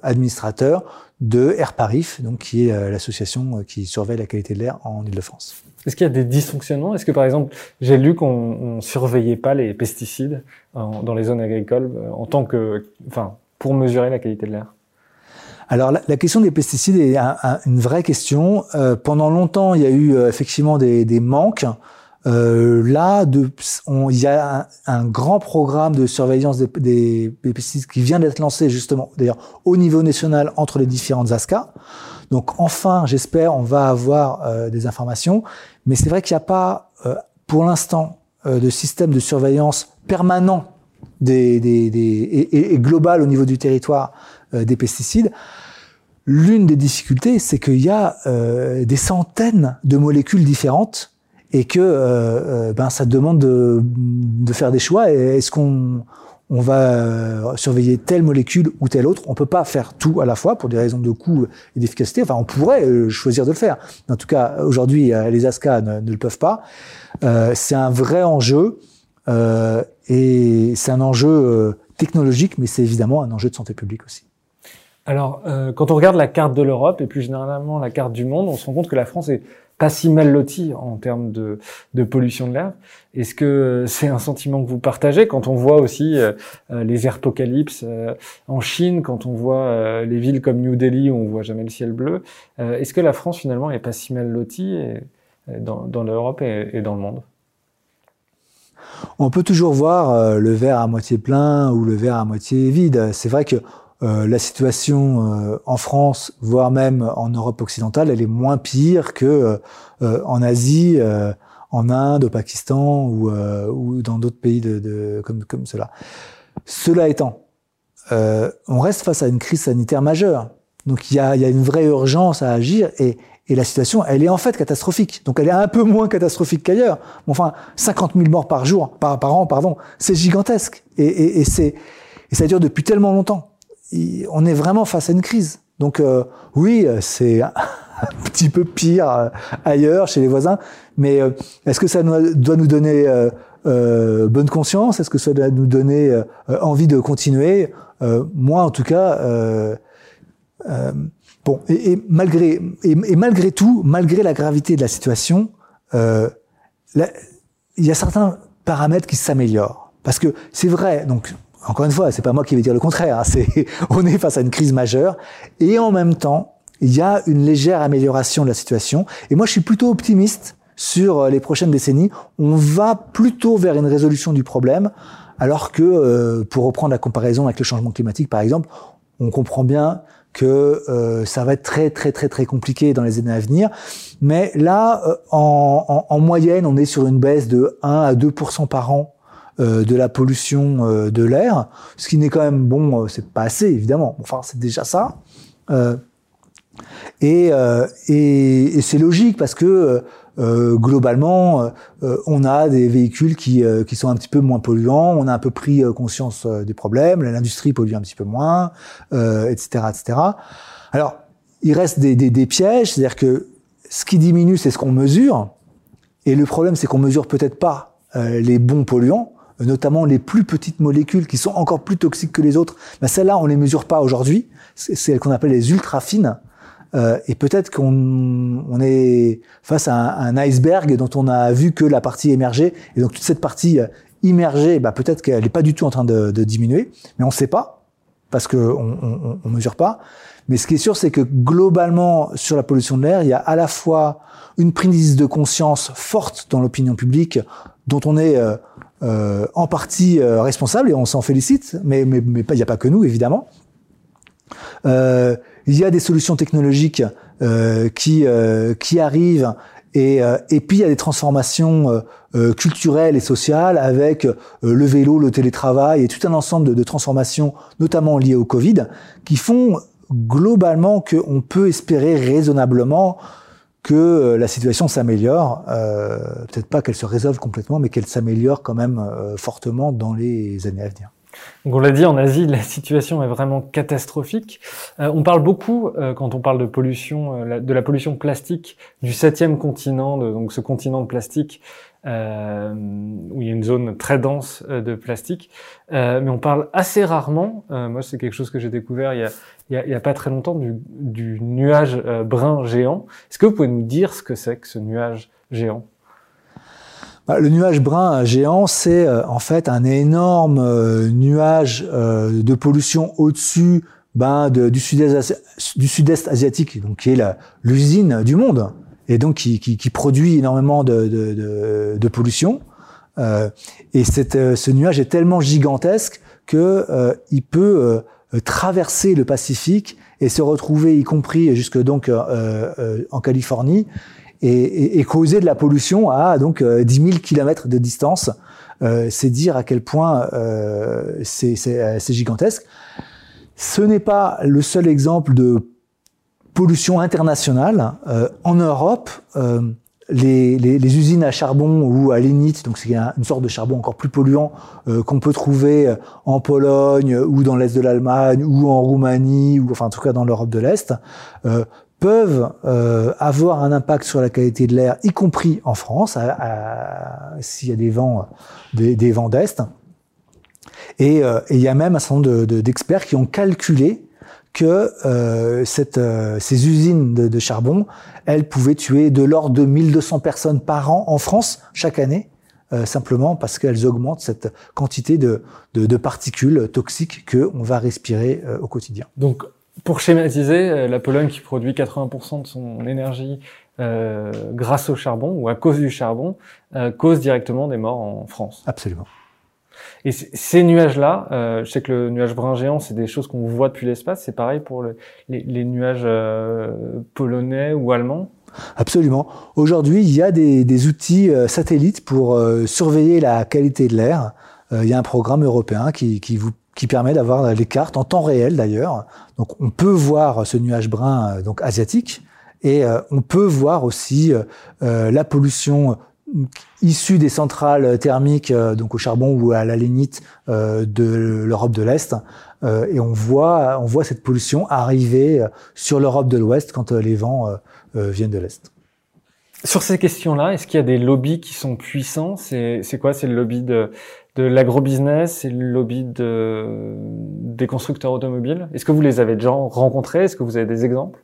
administrateur de AirParif, donc qui est l'association qui surveille la qualité de l'air en Ile-de-France. Est-ce qu'il y a des dysfonctionnements? Est-ce que par exemple, j'ai lu qu'on ne surveillait pas les pesticides dans les zones agricoles euh, en tant que, enfin, pour mesurer la qualité de l'air? Alors la, question des pesticides est une vraie question. Euh, pendant longtemps, il y a eu euh, effectivement des, des manques. Euh, là, de, il y a un, grand programme de surveillance des, des, des pesticides qui vient d'être lancé justement, d'ailleurs au niveau national entre les différentes ASCA. Donc enfin, j'espère, on va avoir euh, des informations. Mais c'est vrai qu'il n'y a pas, euh, pour l'instant, euh, de système de surveillance permanent et, global au niveau du territoire des pesticides. L'une des difficultés, c'est qu'il y a des centaines de molécules différentes et que ben ça demande de, de faire des choix. Est-ce qu'on on va euh, surveiller telle molécule ou telle autre. On peut pas faire tout à la fois pour des raisons de coût et d'efficacité. Enfin, on pourrait euh, choisir de le faire. En tout cas, aujourd'hui, euh, les ASCA ne, le peuvent pas. c'est un vrai enjeu et c'est un enjeu technologique, mais c'est évidemment un enjeu de santé publique aussi. Alors, quand on regarde la carte de l'Europe et plus généralement la carte du monde, on se rend compte que la France est pas si mal loti en termes de, pollution de l'air. Est-ce que c'est un sentiment que vous partagez quand on voit aussi euh, euh, les apocalypses euh, en Chine, quand on voit les villes comme New Delhi où on voit jamais le ciel bleu Est-ce que la France finalement est pas si mal lotie dans, dans l'Europe et, et dans le monde? On peut toujours voir le verre à moitié plein ou le verre à moitié vide. C'est vrai que euh, la situation euh, en France, voire même en Europe occidentale, elle est moins pire que euh, en Asie, en Inde, au Pakistan ou, ou dans d'autres pays de, de, comme, comme cela. Cela étant, on reste face à une crise sanitaire majeure. Donc il y a, y a, une vraie urgence à agir et, et, la situation, elle est en fait catastrophique. Donc elle est un peu moins catastrophique qu'ailleurs. Enfin, 50 000 morts par jour, par, par an, pardon, c'est gigantesque. Et, et, et, c'est, et ça dure depuis tellement longtemps on est vraiment face à une crise. Donc euh, oui, c'est un petit peu pire euh, ailleurs, chez les voisins, mais euh, est-ce que ça doit nous donner bonne conscience? Est-ce que ça doit nous donner envie de continuer? Moi, en tout cas, bon, et, malgré et, malgré tout, malgré la gravité de la situation, il y a certains paramètres qui s'améliorent. Parce que c'est vrai, donc encore une fois, c'est pas moi qui vais dire le contraire. Hein, on est face à une crise majeure et en même temps, il y a une légère amélioration de la situation. Et moi, je suis plutôt optimiste sur euh, les prochaines décennies. On va plutôt vers une résolution du problème, alors que, euh, pour reprendre la comparaison avec le changement climatique, par exemple, on comprend bien que euh, ça va être très très très très compliqué dans les années à venir. Mais là, en, en, en moyenne, on est sur une baisse de 1 à 2% par an de la pollution euh, de l'air, ce qui n'est quand même bon, euh, c'est pas assez évidemment. Enfin, c'est déjà ça. et, c'est logique parce que globalement, on a des véhicules qui, qui sont un petit peu moins polluants, on a un peu pris conscience des problèmes, l'industrie pollue un petit peu moins, etc., etc. Alors, il reste des, des, des pièges, c'est-à-dire que ce qui diminue, c'est ce qu'on mesure, et le problème, c'est qu'on mesure peut-être pas les bons polluants, notamment les plus petites molécules qui sont encore plus toxiques que les autres, ben celles-là, on les mesure pas aujourd'hui. C'est ce qu'on appelle les ultra fines. Euh, et peut-être qu'on on est face à un, iceberg dont on a vu que la partie émergée. Et donc toute cette partie euh, immergée, ben peut-être qu'elle n'est pas du tout en train de, de diminuer, mais on ne sait pas parce qu'on on, on, mesure pas. Mais ce qui est sûr, c'est que globalement, sur la pollution de l'air, il y a à la fois une prise de conscience forte dans l'opinion publique, dont on est euh, en partie responsable et on s'en félicite, mais mais mais il n'y a pas que nous évidemment. il y a des solutions technologiques qui qui arrivent et, et puis il y a des transformations culturelles et sociales avec le vélo, le télétravail et tout un ensemble de, de transformations, notamment liées au Covid, qui font globalement qu'on peut espérer raisonnablement que euh, la situation s'améliore, euh, peut-être pas qu'elle se résolve complètement, mais qu'elle s'améliore quand même euh, fortement dans les années à venir. Donc on l'a dit, en Asie, la situation est vraiment catastrophique. Euh, on parle beaucoup, quand on parle de pollution, de la pollution plastique du septième continent, donc ce continent de plastique euh, où il y a une zone très dense euh, de plastique. Euh, mais on parle assez rarement, moi c'est quelque chose que j'ai découvert il y a, pas très longtemps, du, nuage brun géant. Est-ce que vous pouvez nous dire ce que c'est que ce nuage géant? Bah, le nuage brun géant, c'est en fait un énorme nuage de pollution au-dessus ben, de, du sud-est du sud-est asiatique, donc qui est l'usine du monde et donc qui, qui, qui produit énormément de, de, de, de pollution. Euh, et cette, euh, ce nuage est tellement gigantesque que euh, il peut euh, traverser le Pacifique et se retrouver, y compris jusque donc euh, en Californie, et, et, et, causer de la pollution à donc 10 000 kilomètres de distance. c'est dire à quel point c'est gigantesque. Ce n'est pas le seul exemple de pollution internationale. Euh, en Europe, euh, les, les, les, usines à charbon ou à lignite, donc c'est une sorte de charbon encore plus polluant euh, qu'on peut trouver en Pologne ou dans l'est de l'Allemagne ou en Roumanie ou enfin en tout cas dans l'Europe de l'Est, euh, peuvent euh, avoir un impact sur la qualité de l'air, y compris en France, s'il y a des vents, des, des vents d'est. Et il y a même un certain nombre d'experts qui ont calculé que euh, cette, euh, ces usines de, de, charbon, elles pouvaient tuer de l'ordre de 1200 personnes par an en France chaque année, euh, simplement parce qu'elles augmentent cette quantité de, de, de particules toxiques que on va respirer euh, au quotidien. Donc, pour schématiser, euh, la Pologne qui produit 80% de son énergie grâce au charbon ou à cause du charbon cause directement des morts en France. Absolument. Et ces nuages-là, euh, je sais que le nuage brun géant, c'est des choses qu'on voit depuis l'espace. C'est pareil pour le, les, nuages euh, polonais ou allemands Absolument. Aujourd'hui, il y a des, outils euh, satellites pour euh, surveiller la qualité de l'air. Il y a un programme européen qui, qui vous qui permet d'avoir les cartes en temps réel d'ailleurs. Donc on peut voir ce nuage brun donc asiatique et on peut voir aussi la pollution issus des centrales thermiques, euh, donc au charbon ou à la lignite euh, de l'Europe de l'Est. Euh, et on voit, on voit cette pollution arriver sur l'Europe de l'Ouest quand les vents viennent de l'Est. Sur ces questions-là, est-ce qu'il y a des lobbies qui sont puissants? C'est quoi? C'est le lobby de, de l'agrobusiness? C'est le lobby de, des constructeurs automobiles? Est-ce que vous les avez déjà rencontrés? Est-ce que vous avez des exemples?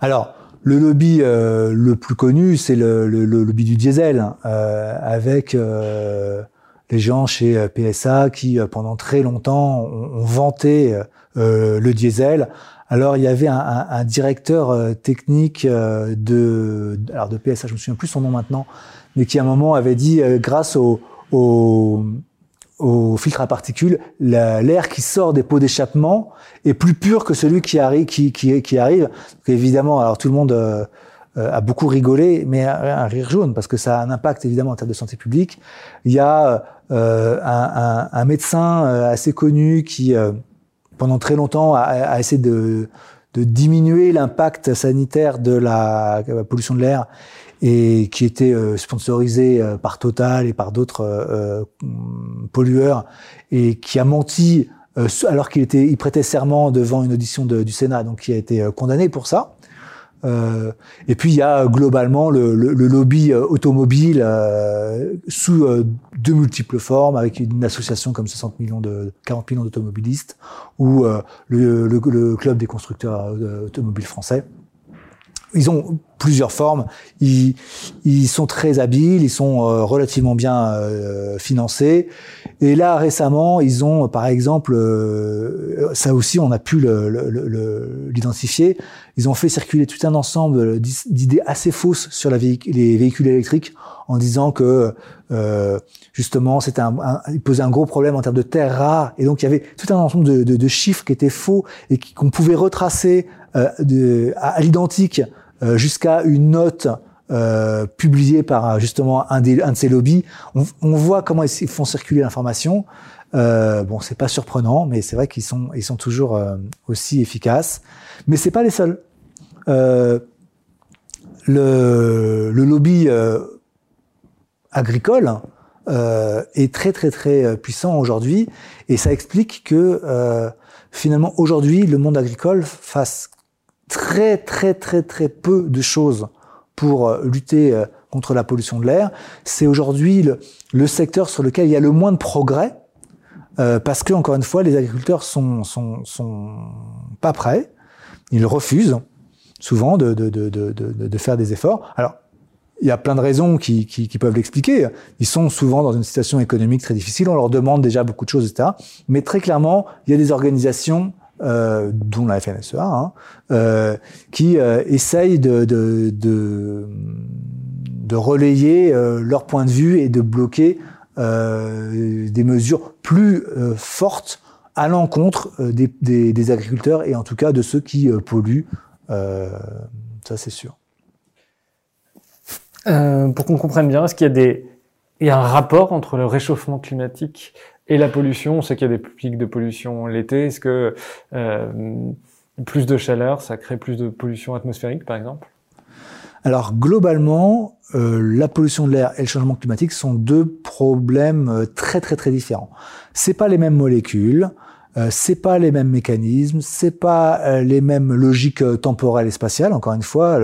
Alors, le lobby euh, le plus connu, c'est le, le, le, lobby du diesel, hein, euh, avec euh, les gens chez PSA qui, pendant très longtemps, ont, ont vanté le diesel. Alors, il y avait un, un, un directeur technique de, alors de PSA, je me souviens plus son nom maintenant, mais qui à un moment avait dit, grâce au, au au filtre à particules, l'air qui sort des pots d'échappement est plus pur que celui qui arrive. Qui, qui, arrive. évidemment, alors tout le monde euh, euh, a beaucoup rigolé, mais un, rire jaune parce que ça a un impact évidemment en termes de santé publique. Il y a euh, un, un, un, médecin assez connu qui, pendant très longtemps, a, essayé de diminuer l'impact sanitaire de la pollution de l'air et qui était euh, sponsorisé euh, par Total et par d'autres euh, pollueurs et qui a menti alors qu'il était, il prêtait serment devant une audition du Sénat, donc qui a été condamné pour ça. Euh, et puis il y a globalement le, le, le lobby automobile euh, sous euh, de multiples formes, avec une association comme 60 millions de 40 millions d'automobilistes ou le, le, club des constructeurs automobiles français ils ont plusieurs formes. Ils, ils sont très habiles, ils sont euh, relativement bien euh, financés. Et là, récemment, ils ont, par exemple, euh, ça aussi, on a pu l'identifier. ils ont fait circuler tout un ensemble d'idées assez fausses sur la les véhicules électriques en disant que euh, justement c'était un, un, il posait un gros problème en termes de terres rares et donc il y avait tout un ensemble de, de, de chiffres qui étaient faux et qu'on pouvait retracer euh, de, à, l'identique euh, jusqu'à une note euh, publiée par justement un, des, un de ces lobbies. On, voit comment ils font circuler l'information. Euh, bon, c'est pas surprenant, mais c'est vrai qu'ils sont, ils sont toujours euh, aussi efficaces. Mais c'est pas les seuls. Euh, le, le, lobby euh, agricole euh, est très très très puissant aujourd'hui, et ça explique que finalement aujourd'hui le monde agricole fasse très très très très peu de choses pour lutter contre la pollution de l'air. C'est aujourd'hui le, le secteur sur lequel il y a le moins de progrès euh, parce que encore une fois, les agriculteurs sont, sont, sont pas prêts, ils refusent souvent de, de, de, de, de faire des efforts. Alors, il y a plein de raisons qui, qui, qui peuvent l'expliquer. Ils sont souvent dans une situation économique très difficile, on leur demande déjà beaucoup de choses, etc. Mais très clairement, il y a des organisations euh, dont la FNSEA, hein, euh, qui euh, essayent de, de, relayer euh, leur point de vue et de bloquer des mesures plus fortes à l'encontre des, des, des, agriculteurs et en tout cas de ceux qui polluent. ça, c'est sûr. pour qu'on comprenne bien, est-ce qu'il y a des il y a un rapport entre le réchauffement climatique et la pollution On sait qu'il y a des pics de pollution l'été. Est-ce que euh, plus de chaleur, ça crée plus de pollution atmosphérique, par exemple? Alors globalement, euh, la pollution de l'air et le changement climatique sont deux problèmes euh, très très très différents. C'est pas les mêmes molécules, euh, c'est pas les mêmes mécanismes, c'est pas euh, les mêmes logiques temporelles et spatiales. Encore une fois,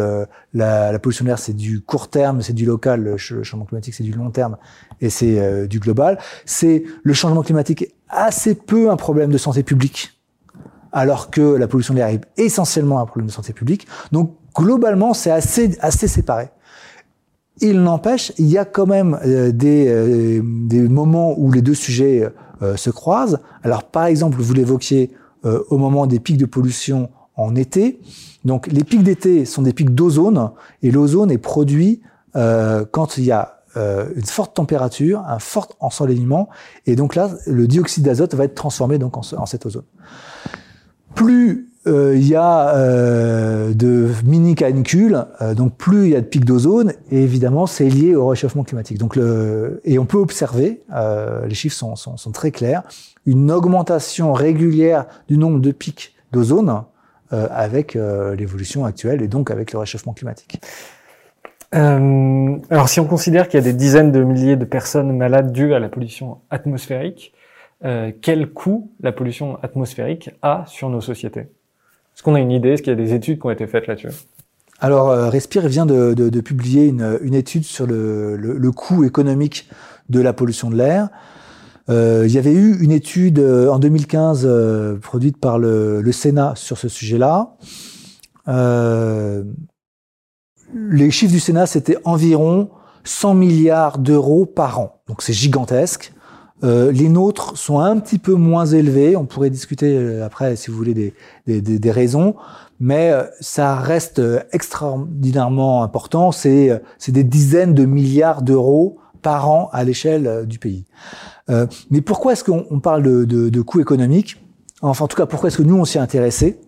la, pollution de l'air c'est du court terme, c'est du local. Le, changement climatique c'est du long terme et c'est du global. C'est le changement climatique assez peu un problème de santé publique alors que la pollution de l'air est essentiellement un problème de santé publique. Donc globalement, c'est assez, assez séparé. Il n'empêche, il y a quand même euh, des, euh, des moments où les deux sujets euh, se croisent. Alors par exemple, vous l'évoquiez au moment des pics de pollution en été. Donc les pics d'été sont des pics d'ozone et l'ozone est produit quand il y a une forte température, un fort ensoleillement et donc là le dioxyde d'azote va être transformé donc en, en cet ozone plus euh, il y a euh, de mini canicules, euh, donc plus il y a de pics d'ozone, et évidemment c'est lié au réchauffement climatique. Donc le, et on peut observer, les chiffres sont, sont, sont, très clairs, une augmentation régulière du nombre de pics d'ozone avec l'évolution actuelle et donc avec le réchauffement climatique. alors si on considère qu'il y a des dizaines de milliers de personnes malades dues à la pollution atmosphérique, euh, quel coût la pollution atmosphérique a sur nos sociétés? Est-ce qu'on a une idée? Est-ce qu'il y a des études qui ont été faites là-dessus? Alors, euh, Respire vient de, publier une, étude sur le, coût économique de la pollution de l'air. Euh, il y avait eu une étude euh, en 2015 euh, produite par le, le, Sénat sur ce sujet-là. les chiffres du Sénat, c'était environ 100 milliards d'euros par an. Donc c'est gigantesque. Euh, les nôtres sont un petit peu moins élevés. On pourrait discuter euh, après, si vous voulez, des, des, des raisons, mais euh, ça reste extraordinairement important. C'est des dizaines de milliards d'euros par an à l'échelle du pays. Mais pourquoi est-ce qu'on parle de, de, de coûts économiques? Enfin, en tout cas, pourquoi est-ce que nous on s'y est intéressé?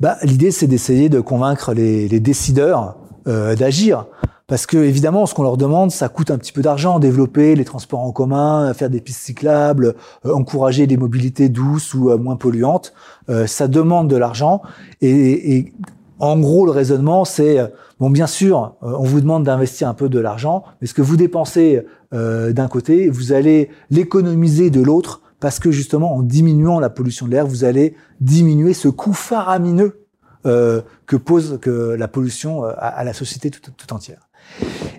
Bah, L'idée, c'est d'essayer de convaincre les, les décideurs d'agir. Parce que évidemment, ce qu'on leur demande, ça coûte un petit peu d'argent, développer les transports en commun, faire des pistes cyclables, euh, encourager des mobilités douces ou euh, moins polluantes. Euh, ça demande de l'argent. Et, et, en gros, le raisonnement, c'est bon, bien sûr, on vous demande d'investir un peu de l'argent, mais ce que vous dépensez d'un côté, vous allez l'économiser de l'autre, parce que justement, en diminuant la pollution de l'air, vous allez diminuer ce coût faramineux que pose que la pollution à, la société tout entière.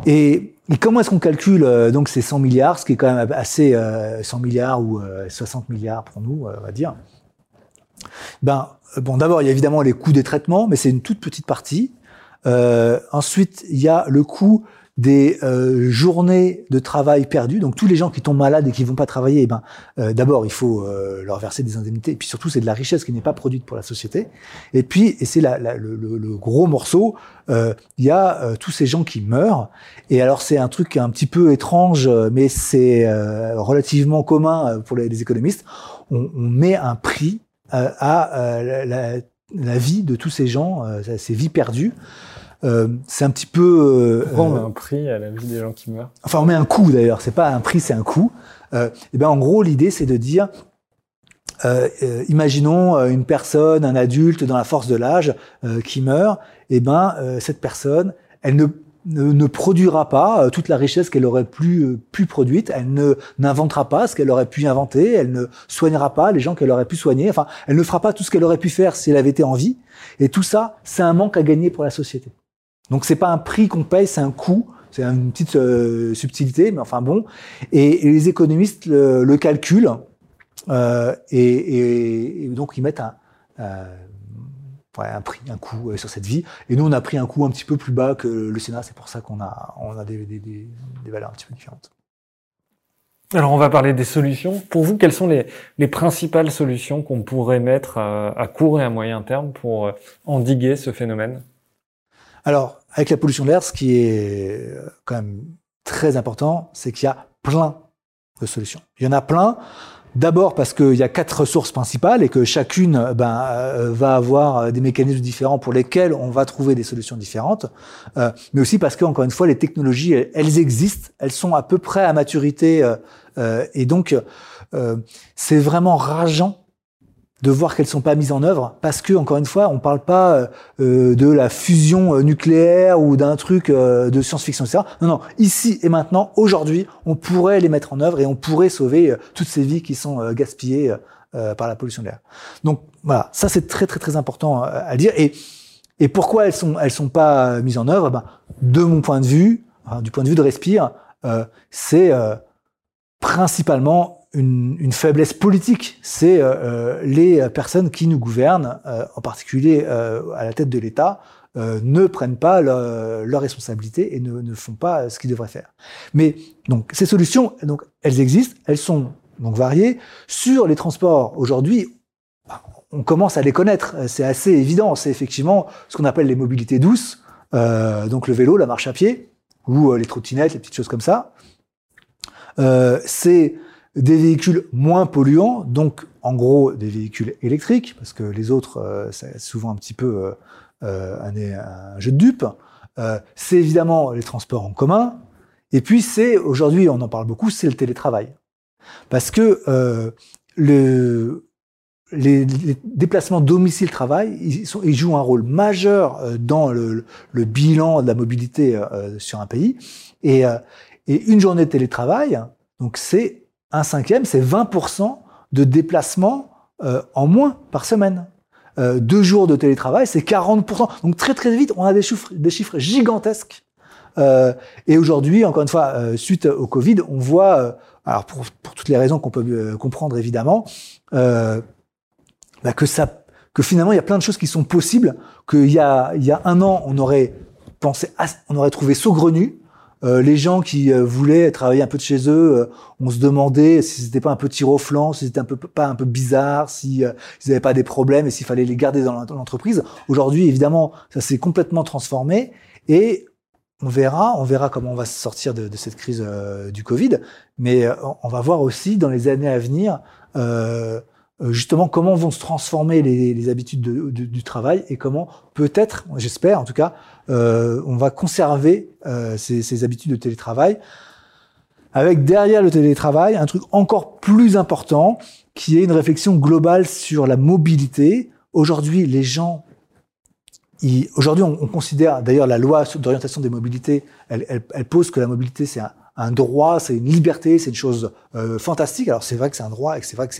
Et, comment est-ce qu'on calcule euh, donc ces 100 milliards, ce qui est quand même assez euh, 100 milliards ou 60 euh, milliards pour nous, euh, on va dire? Ben bon, d'abord il y a évidemment les coûts des traitements, mais c'est une toute petite partie. ensuite il y a le coût des euh, journées de travail perdues. Donc tous les gens qui tombent malades et qui vont pas travailler, eh ben, euh, d'abord il faut euh, leur verser des indemnités. Et puis surtout c'est de la richesse qui n'est pas produite pour la société. Et puis et c'est la, le, le, gros morceau, il y a tous ces gens qui meurent. Et alors c'est un truc un petit peu étrange, mais c'est relativement commun pour les, les économistes. On, on, met un prix à la, la, vie de tous ces gens, ces vies perdues. Euh, c'est un petit peu. Euh, on met un prix à la vie des gens qui meurent? Enfin, on met un coût d'ailleurs. C'est pas un prix, c'est un coût. Euh, et ben, en gros, l'idée, c'est de dire. Euh, euh, imaginons une personne, un adulte dans la force de l'âge qui meurt. Et ben, cette personne, elle ne ne, ne, produira pas toute la richesse qu'elle aurait pu, pu produite, elle ne n'inventera pas ce qu'elle aurait pu inventer, elle ne soignera pas les gens qu'elle aurait pu soigner, enfin, elle ne fera pas tout ce qu'elle aurait pu faire si elle avait été en vie. Et tout ça, c'est un manque à gagner pour la société. Donc c'est pas un prix qu'on paye, c'est un coût. C'est une petite euh, subtilité, mais enfin bon. Et, les économistes le, calculent euh, et, donc ils mettent un, euh, un prix, un coût sur cette vie. Et nous, on a pris un coût un petit peu plus bas que le Sénat. C'est pour ça qu'on a, on a des, valeurs un petit peu différentes. Alors on va parler des solutions. Pour vous, quelles sont les, les principales solutions qu'on pourrait mettre à court et à moyen terme pour endiguer ce phénomène? Alors, avec la pollution de l'air, ce qui est euh, quand même très important, c'est qu'il y a plein de solutions. Il y en a plein. D'abord parce qu'il y a quatre ressources principales et que chacune ben, euh, va avoir des mécanismes différents pour lesquels on va trouver des solutions différentes, euh, mais aussi parce que encore une fois les technologies elles, existent, elles sont à peu près à maturité et donc c'est vraiment rageant de voir qu'elles sont pas mises en œuvre parce que encore une fois on parle pas euh, euh, de la fusion euh, nucléaire ou d'un truc de science-fiction etc non non. Ici et maintenant aujourd'hui on pourrait les mettre en œuvre et on pourrait sauver toutes ces vies qui sont gaspillées par la pollution de l'air. Donc voilà. Ça c'est très très très important à dire. Et et pourquoi elles sont elles sont pas mises en œuvre? Ben, de mon point de vue du point de vue de Respire c'est principalement une, faiblesse politique. C'est euh, euh, les personnes qui nous gouvernent, euh, en particulier à la tête de l'État, ne prennent pas leurs leur responsabilités et ne, ne, font pas ce qu'ils devraient faire. Mais donc ces solutions, donc elles existent, elles sont donc variées. Sur les transports aujourd'hui, on commence à les connaître. C'est assez évident. C'est effectivement ce qu'on appelle les mobilités douces, donc le vélo, la marche à pied ou les trottinettes, les petites choses comme ça. c'est des véhicules moins polluants, donc en gros des véhicules électriques, parce que les autres, euh, c'est souvent un petit peu euh, euh un, un, jeu de dupes. Euh, c'est évidemment les transports en commun, et puis c'est aujourd'hui, on en parle beaucoup, c'est le télétravail, parce que euh, le, les, les, déplacements domicile-travail, ils, ils, jouent un rôle majeur dans le, le bilan de la mobilité sur un pays, et, et une journée de télétravail, donc c'est un cinquième, c'est 20% de déplacements euh, en moins par semaine. Euh, deux jours de télétravail, c'est 40%. Donc très très vite, on a des chiffres, gigantesques. Euh, et aujourd'hui, encore une fois, euh, suite au Covid, on voit, alors pour, toutes les raisons qu'on peut comprendre évidemment, bah que ça, que finalement il y a plein de choses qui sont possibles. Qu'il y a, il y a un an, on aurait pensé, on aurait trouvé saugrenu. Euh, les gens qui euh, voulaient travailler un peu de chez eux, euh, on se demandait si c'était pas un peu tir au flanc, si c'était un peu pas un peu bizarre, si ils n'avaient pas des problèmes et s'il fallait les garder dans l'entreprise. Aujourd'hui, évidemment, ça s'est complètement transformé et on verra, on verra comment on va sortir de, de cette crise du Covid, mais on va voir aussi dans les années à venir justement comment vont se transformer les, les habitudes de, du travail et comment peut-être, j'espère en tout cas, euh, on va conserver euh, ces, habitudes de télétravail, avec derrière le télétravail un truc encore plus important, qui est une réflexion globale sur la mobilité. Aujourd'hui, les gens Aujourd'hui, on, considère, d'ailleurs, la loi d'orientation des mobilités, elle, elle, pose que la mobilité, c'est un, droit, c'est une liberté, c'est une chose euh, fantastique. Alors, c'est vrai que c'est un droit et c'est vrai que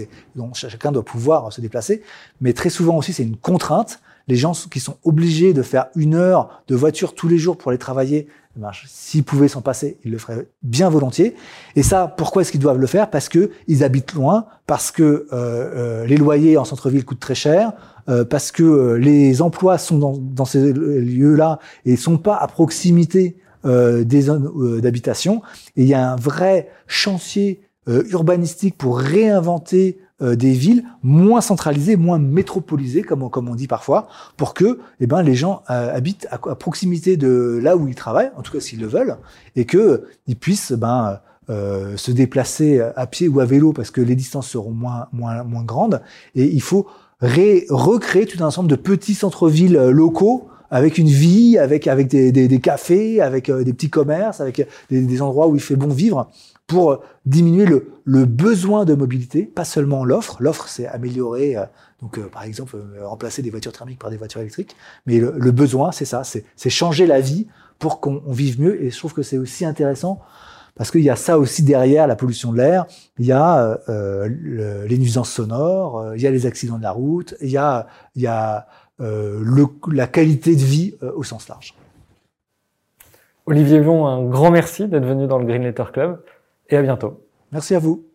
chacun doit pouvoir se déplacer, mais très souvent aussi, c'est une contrainte les gens qui sont obligés de faire une heure de voiture tous les jours pour aller travailler, eh ben, s'ils pouvaient s'en passer, ils le feraient bien volontiers. Et ça, pourquoi est-ce qu'ils doivent le faire? Parce que ils habitent loin, parce que euh, euh, les loyers en centre-ville coûtent très cher, euh, parce que les emplois sont dans, ces lieux-là et sont pas à proximité euh, des zones euh, d'habitation. Et il y a un vrai chantier euh, urbanistique pour réinventer euh, des villes moins centralisées, moins métropolisées, comme on, comme on dit parfois, pour que eh ben, les gens habitent à, à, proximité de là où ils travaillent, en tout cas s'ils le veulent, et que ils puissent ben, euh, se déplacer à pied ou à vélo parce que les distances seront moins, moins, moins grandes. Et il faut ré recréer tout un ensemble de petits centres-villes locaux avec une vie, avec, avec des, des, des cafés, avec euh, des petits commerces, avec des, des, endroits où il fait bon vivre pour diminuer le, besoin de mobilité, pas seulement l'offre. L'offre, c'est améliorer, euh, donc euh, par exemple, remplacer des voitures thermiques par des voitures électriques. Mais le, besoin, c'est ça, c'est changer la vie pour qu'on vive mieux. Et je trouve que c'est aussi intéressant parce qu'il y a ça aussi derrière la pollution de l'air. Il y a euh, le, les nuisances sonores, euh, il y a les accidents de la route, il y a, euh, la qualité de vie euh, au sens large. Olivier Villon, un grand merci d'être venu dans le Green Letter Club et à bientôt. Merci à vous.